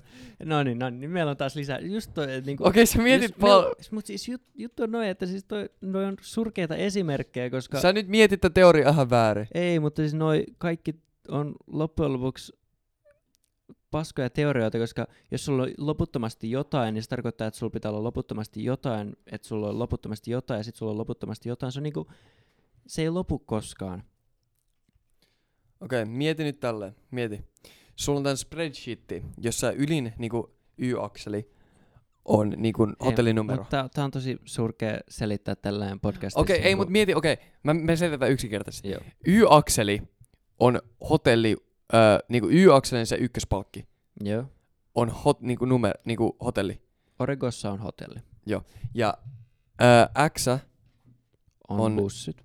No niin, no niin, meillä on taas lisää. Just toi, että niinku, Okei, sä mietit pal... Mutta siis jut, juttu on noin, että siis toi, noi on surkeita esimerkkejä, koska... Sä nyt mietit tätä teoriaa ihan väärin. Ei, mutta siis noi kaikki on loppujen lopuksi paskoja teorioita, koska jos sulla on loputtomasti jotain, niin se tarkoittaa, että sulla pitää olla loputtomasti jotain, että sulla on loputtomasti jotain ja sitten sulla on loputtomasti jotain. Se on niinku, se ei lopu koskaan. Okei, mieti nyt tälleen. Mieti. Sulla on tän spreadsheetti, jossa ylin niinku Y-akseli on niinku hotellinumero. Mutta tää on tosi surkea selittää tällainen podcastissa. Okei, ei niinku- mut mieti, okei. Mä, me selitän yksinkertaisesti. Joo. Y-akseli on hotelli, öö, niinku Y-akselin se ykköspalkki Joo. on hot, niinku numer, niinku hotelli. Oregossa on hotelli. Ja öö, X On, On- bussit.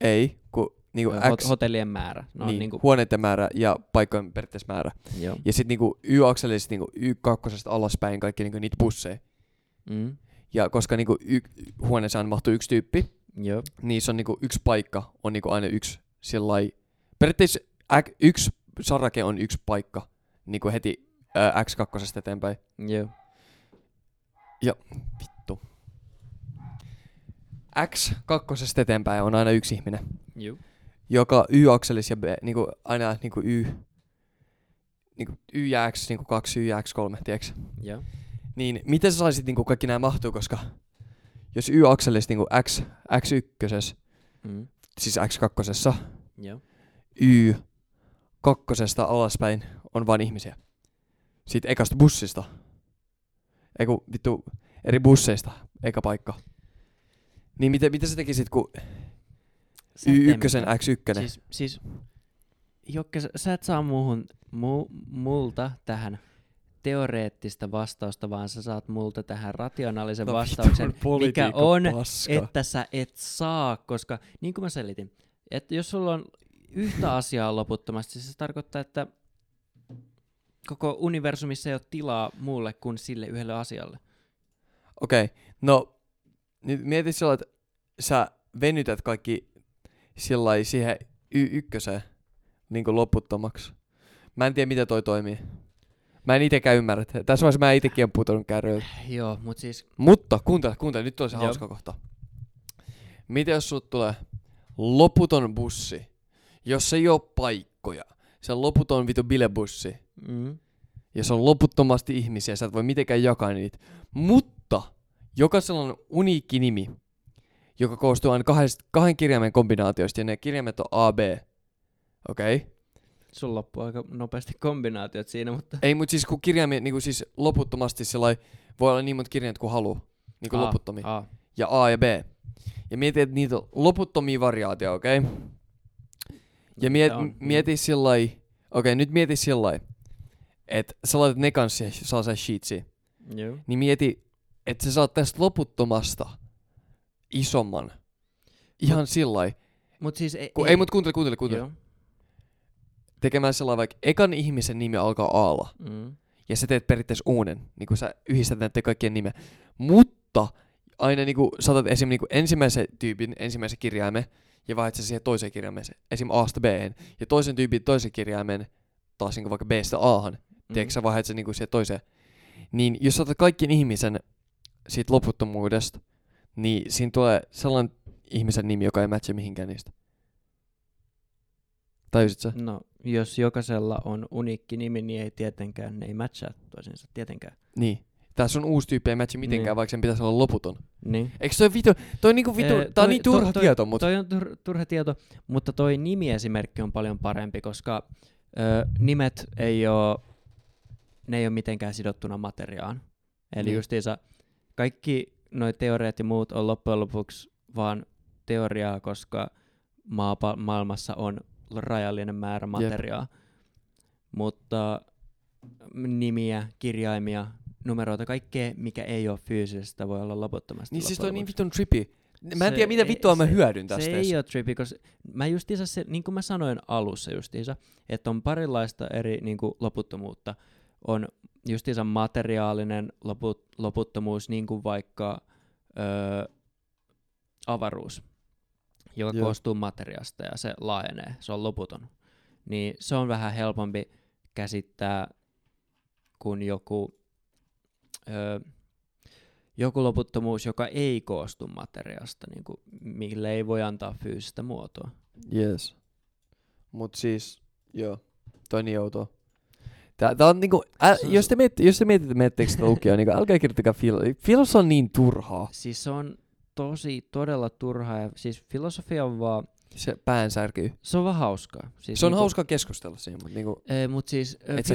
ei, kun niinku Hot- X, hotellien määrä. No, niin, niinku, huoneiden määrä ja paikkojen periaatteessa määrä. joo. Ja sit niinku Y-akselista niinku Y2 alaspäin kaikki niinku niitä busseja. Mm. Ja koska niinku y- huoneeseen mahtuu yksi tyyppi, Joo. niin se on niinku yksi paikka, on niinku aina yksi sillai. Periaatteessa yksi sarake on yksi paikka, niinku heti ää, X2 eteenpäin. Joo. Vittu. X2 eteenpäin on aina yksi ihminen, Joo. joka Y-akselis ja B, niinku aina niinku Y, niinku Y ja X, niinku kaksi Y ja X3, tiedätkö? Joo. Niin miten sä saisit niinku kaikki nämä mahtuu, koska jos y-akselissa niinku x, x1, Mm. siis x2, Joo. y kakkosesta alaspäin on vain ihmisiä. Sitten ekasta bussista. Eiku, vittu, eri busseista, eka paikka. Niin mitä, mitä sä tekisit, kun Sä et tee Y1, mitään. X1? Siis, siis Jokke, sä, et saa muuhun, mu, multa tähän teoreettista vastausta, vaan sä saat multa tähän rationaalisen No, vastauksen, mikä on, paska. että sä et saa, koska niin kuin mä selitin, että jos sulla on yhtä asiaa loputtomasti, se tarkoittaa, että koko universumissa ei ole tilaa muulle kuin sille yhdelle asialle. Okei, okay. no nyt mieti sillä, että sä venytät kaikki sillä siihen Y1 niin kuin loputtomaksi. Mä en tiedä, miten toi toimii. Mä en itekään ymmärrä. Tässä vaiheessa mä itekin on putonut kärryiltä. Joo, mutta siis Mutta kuuntele, kuuntele, nyt on se Joo. hauska kohta. Miten jos sut tulee loputon bussi, jos ei ole paikkoja, se on loputon vitu bilebussi, mm, ja se on loputtomasti ihmisiä, sä et voi mitenkään jakaa niitä. Mutta jokaisella on uniikki nimi, joka koostuu aina kahdesta, kahden kirjaimen kombinaatioista, ja ne kirjaimet on A, B. Okei? Okay? sulla loppuu aika nopeasti kombinaatiot siinä, mutta Ei, mutta siis kun kirjaimia, niin siis loputtomasti sellai, voi olla niin monta kirjainta kuin haluaa. Niin kuin A, loputtomia. A. ja A ja B. Ja mieti, että niitä on loputtomia variaatioita, okei? Okay? Ja miet, on- mieti sillä okei, okay, nyt mieti sillä että sä laitat ne kanssa siihen sellaiseen sheetsiin. Joo. Niin mieti, että sä saat tästä loputtomasta isomman. Ihan sillä Mut siis ei, Kun, ei, mut kuuntele, kuuntele, kuuntele. Joo. Tekemään sellainen vaikka ekan ihmisen nimi alkaa Aalla. Mm. ja sä teet periaatteessa uuden, niin kuin sä yhdistät näiden kaikkien nimeä. Mutta aina niin kuin, saatat esim. Niin kuin ensimmäisen tyypin ensimmäisen kirjaimen ja vaihdat sen siihen toiseen kirjaimeen, esim. A-sta b ja toisen tyypin toisen kirjaimen taas niin vaikka B-stä A-han, mm. tiedätkö sä vaihdat sen niin siihen toiseen. Niin jos sä otat kaikkien ihmisen siitä loputtomuudesta, niin siinä tulee sellainen ihmisen nimi, joka ei matcha mihinkään niistä. Tajusit sä? No, jos jokaisella on uniikki nimi, niin ei tietenkään, ne ei matchaa toisiinsa, tietenkään. Niin. Tässä on uusi tyyppi, ei matcha mitenkään, Niin. vaikka sen pitäisi olla loputon. Niin. Eikö toi vitu, toi niinku vitu, Ee, tää on toi- niin turha toi- tieto, mutta Toi on tur- turha tieto, mutta toi nimiesimerkki on paljon parempi, koska ö, nimet ei oo, ne ei ole mitenkään sidottuna materiaan. Eli Niin. justiinsa kaikki noi teoriat ja muut on loppujen lopuksi vaan teoriaa, koska maapa- maailmassa on rajallinen määrä materiaa. Mutta nimiä, kirjaimia, numeroita, kaikkea, mikä ei ole fyysistä, voi olla loputtomasti. niin siis toi on niin vitun trippy. Mä en Se tiedä, mitä vittua mä hyödyn tästä Se edes. ei ole trippy, koska mä justiinsa se, niin kuin mä sanoin alussa justiinsa, että on parilaista eri niin kuin loputtomuutta. On justiinsa materiaalinen loput, loputtomuus, niin kuin vaikka öö, avaruus, joka Joo. koostuu materiasta ja se laajenee, se on loputon. Niin se on vähän helpompi käsittää kuin joku, öö, joku loputtomuus, joka ei koostu materiasta, niin kuin, mille ei voi antaa fyysistä muotoa. Yes. Mut siis, joo, toi niin outoa. Tää, tää on niinku, ä, jos, te mietitte, jos te mietitte, mietteekö sitä lukea, niin älkää kirjoittakaa filo. Filos on niin turhaa. Siis se on tosi, todella turhaa. Ja siis filosofia on vaan, Se pään särkyy. se on vaan hauskaa. Siis Se on niinku, hauska keskustella siinä, mutta niinku, Ee, mut siis sä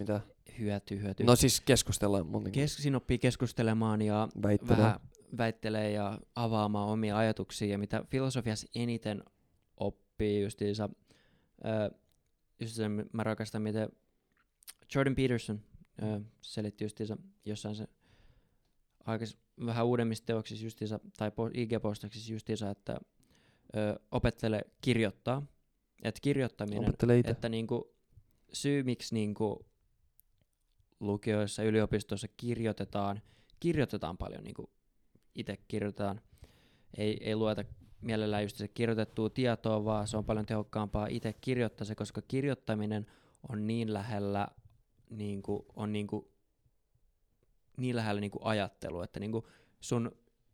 mitään. Hyötyy, hyötyy. No siis keskustella, mutta niinku Kes- siinä oppii keskustelemaan ja väittelee. vähän väittelee ja avaamaan omia ajatuksia. Ja mitä filosofiassa eniten oppii justiinsa, ö, just se, mä rakastan, miten Jordan Peterson ö, selitti justiinsa jossain se aikais, vähän uudemmissa teoksissa justiinsa, tai po- IG-postauksissa justiinsa, että ö, opettele kirjoittaa. Että kirjoittaminen että niinku, syy, miksi niinku, lukioissa, yliopistoissa kirjoitetaan, kirjoitetaan paljon, niinku, itse kirjoitetaan, ei, ei lueta mielellään just se kirjoitettua tietoa, vaan se on paljon tehokkaampaa itse kirjoittaa se, koska kirjoittaminen on niin lähellä, niinku, on niinku, niin lähellä niinku ajattelua, että niinku sun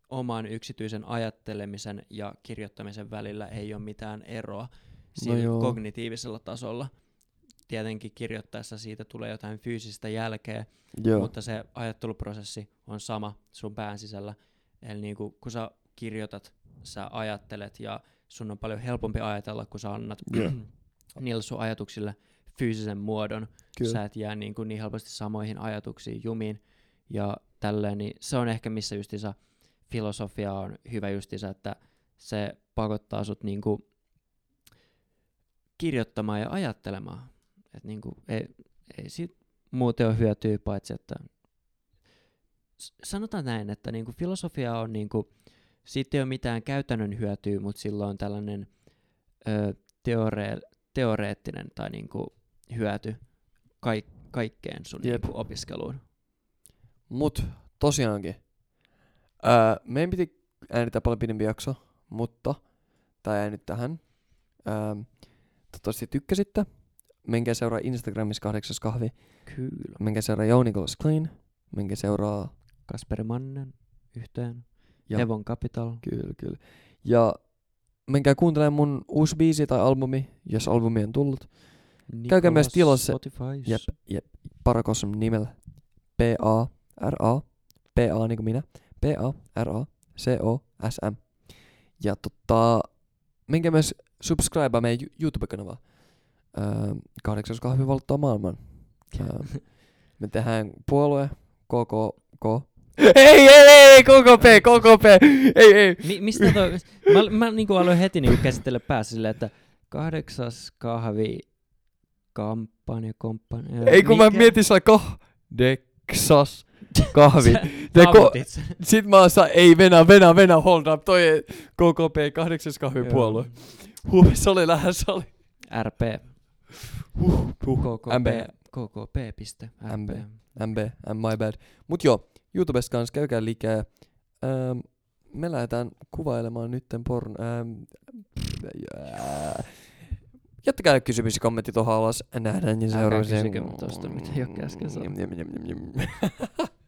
oman yksityisen ajattelemisen ja kirjoittamisen välillä ei ole mitään eroa sillä joo. kognitiivisella tasolla. Tietenkin kirjoittaessa siitä tulee jotain fyysistä jälkeä, Joo. mutta se ajatteluprosessi on sama sun pään sisällä. Eli niinku, kun sä kirjoitat, sä ajattelet ja sun on paljon helpompi ajatella, kun sä annat niille sun ajatuksille fyysisen muodon. Kyllä. Sä et jää niin, kuin niin helposti samoihin ajatuksiin jumiin. Ja tälleen, niin se on ehkä missä justiinsa filosofia on hyvä justiinsa, että se pakottaa sut niin kuin kirjoittamaan ja ajattelemaan. Et niin kuin, ei, ei siitä muuten ole hyötyä, paitsi että sanotaan näin, että niin kuin filosofia on niin kuin, siitä ei ole mitään käytännön hyötyä, mutta sillä on tällainen ö, teore, teoreettinen tai niin kuin hyöty kaik, kaikkeen sun Jep. niin kuin opiskeluun. Mut tosiaankin. Ää, meidän piti äänittää paljon pidempi jakso, mutta tää jäi nyt tähän. Ää, toivottavasti tykkäsitte. Menkää seuraa Instagramissa kahdeksas kahvi. Kyllä. Menkää seuraa Jouni Goes Clean. Menkää seuraa... Kasperi Mannen yhteen. Ja- Hevon Capital. Kyllä, kyllä. Ja menkää kuuntelemaan mun uusi biisi tai albumi, jos albumi on tullut. Käykää myös Nikolas tilassa- Spotifys. Jep, jep. Paracosm nimellä. P-A-R-A. P-A niin kuin minä. P-A-R-A. C-O-S-M. Ja tota, menkää myös subscribe meidän Yu- YouTube-kanavaa. Öö, kahdeksas kahvi valtaa maailman. Öö, me tehdään puolue KKK. Ei, ei, ei, KKP, KKP, ei, ei. Mi- mistä toi, mä, mä niinku aloin heti niinku käsitellä päässä silleen, että kahdeksas kahvi kampanja, kompanja. Ei kun mä mietin sillä kahdeksas kahvi. Ko- Saavutit sen. Sit mä oon ei Venä, Venä, Venä, hold up, toi KKP, kahdeksas kahvipuolue. Huh, se oli lähes, se oli. RP. Huh, huh. KKP. MB. KKP. Piste. MB. MB, my bad. Mut joo, YouTubesta kanssa käykää liikkeelle. Ähm, me lähdetään kuvailemaan nytten porn... Ähm, jää. jättäkää kysymys ja kommentti tuohon alas. Nähdään ja Älkää seuraavassa. kysykö tosta, mitä Jokke äsken sanoi.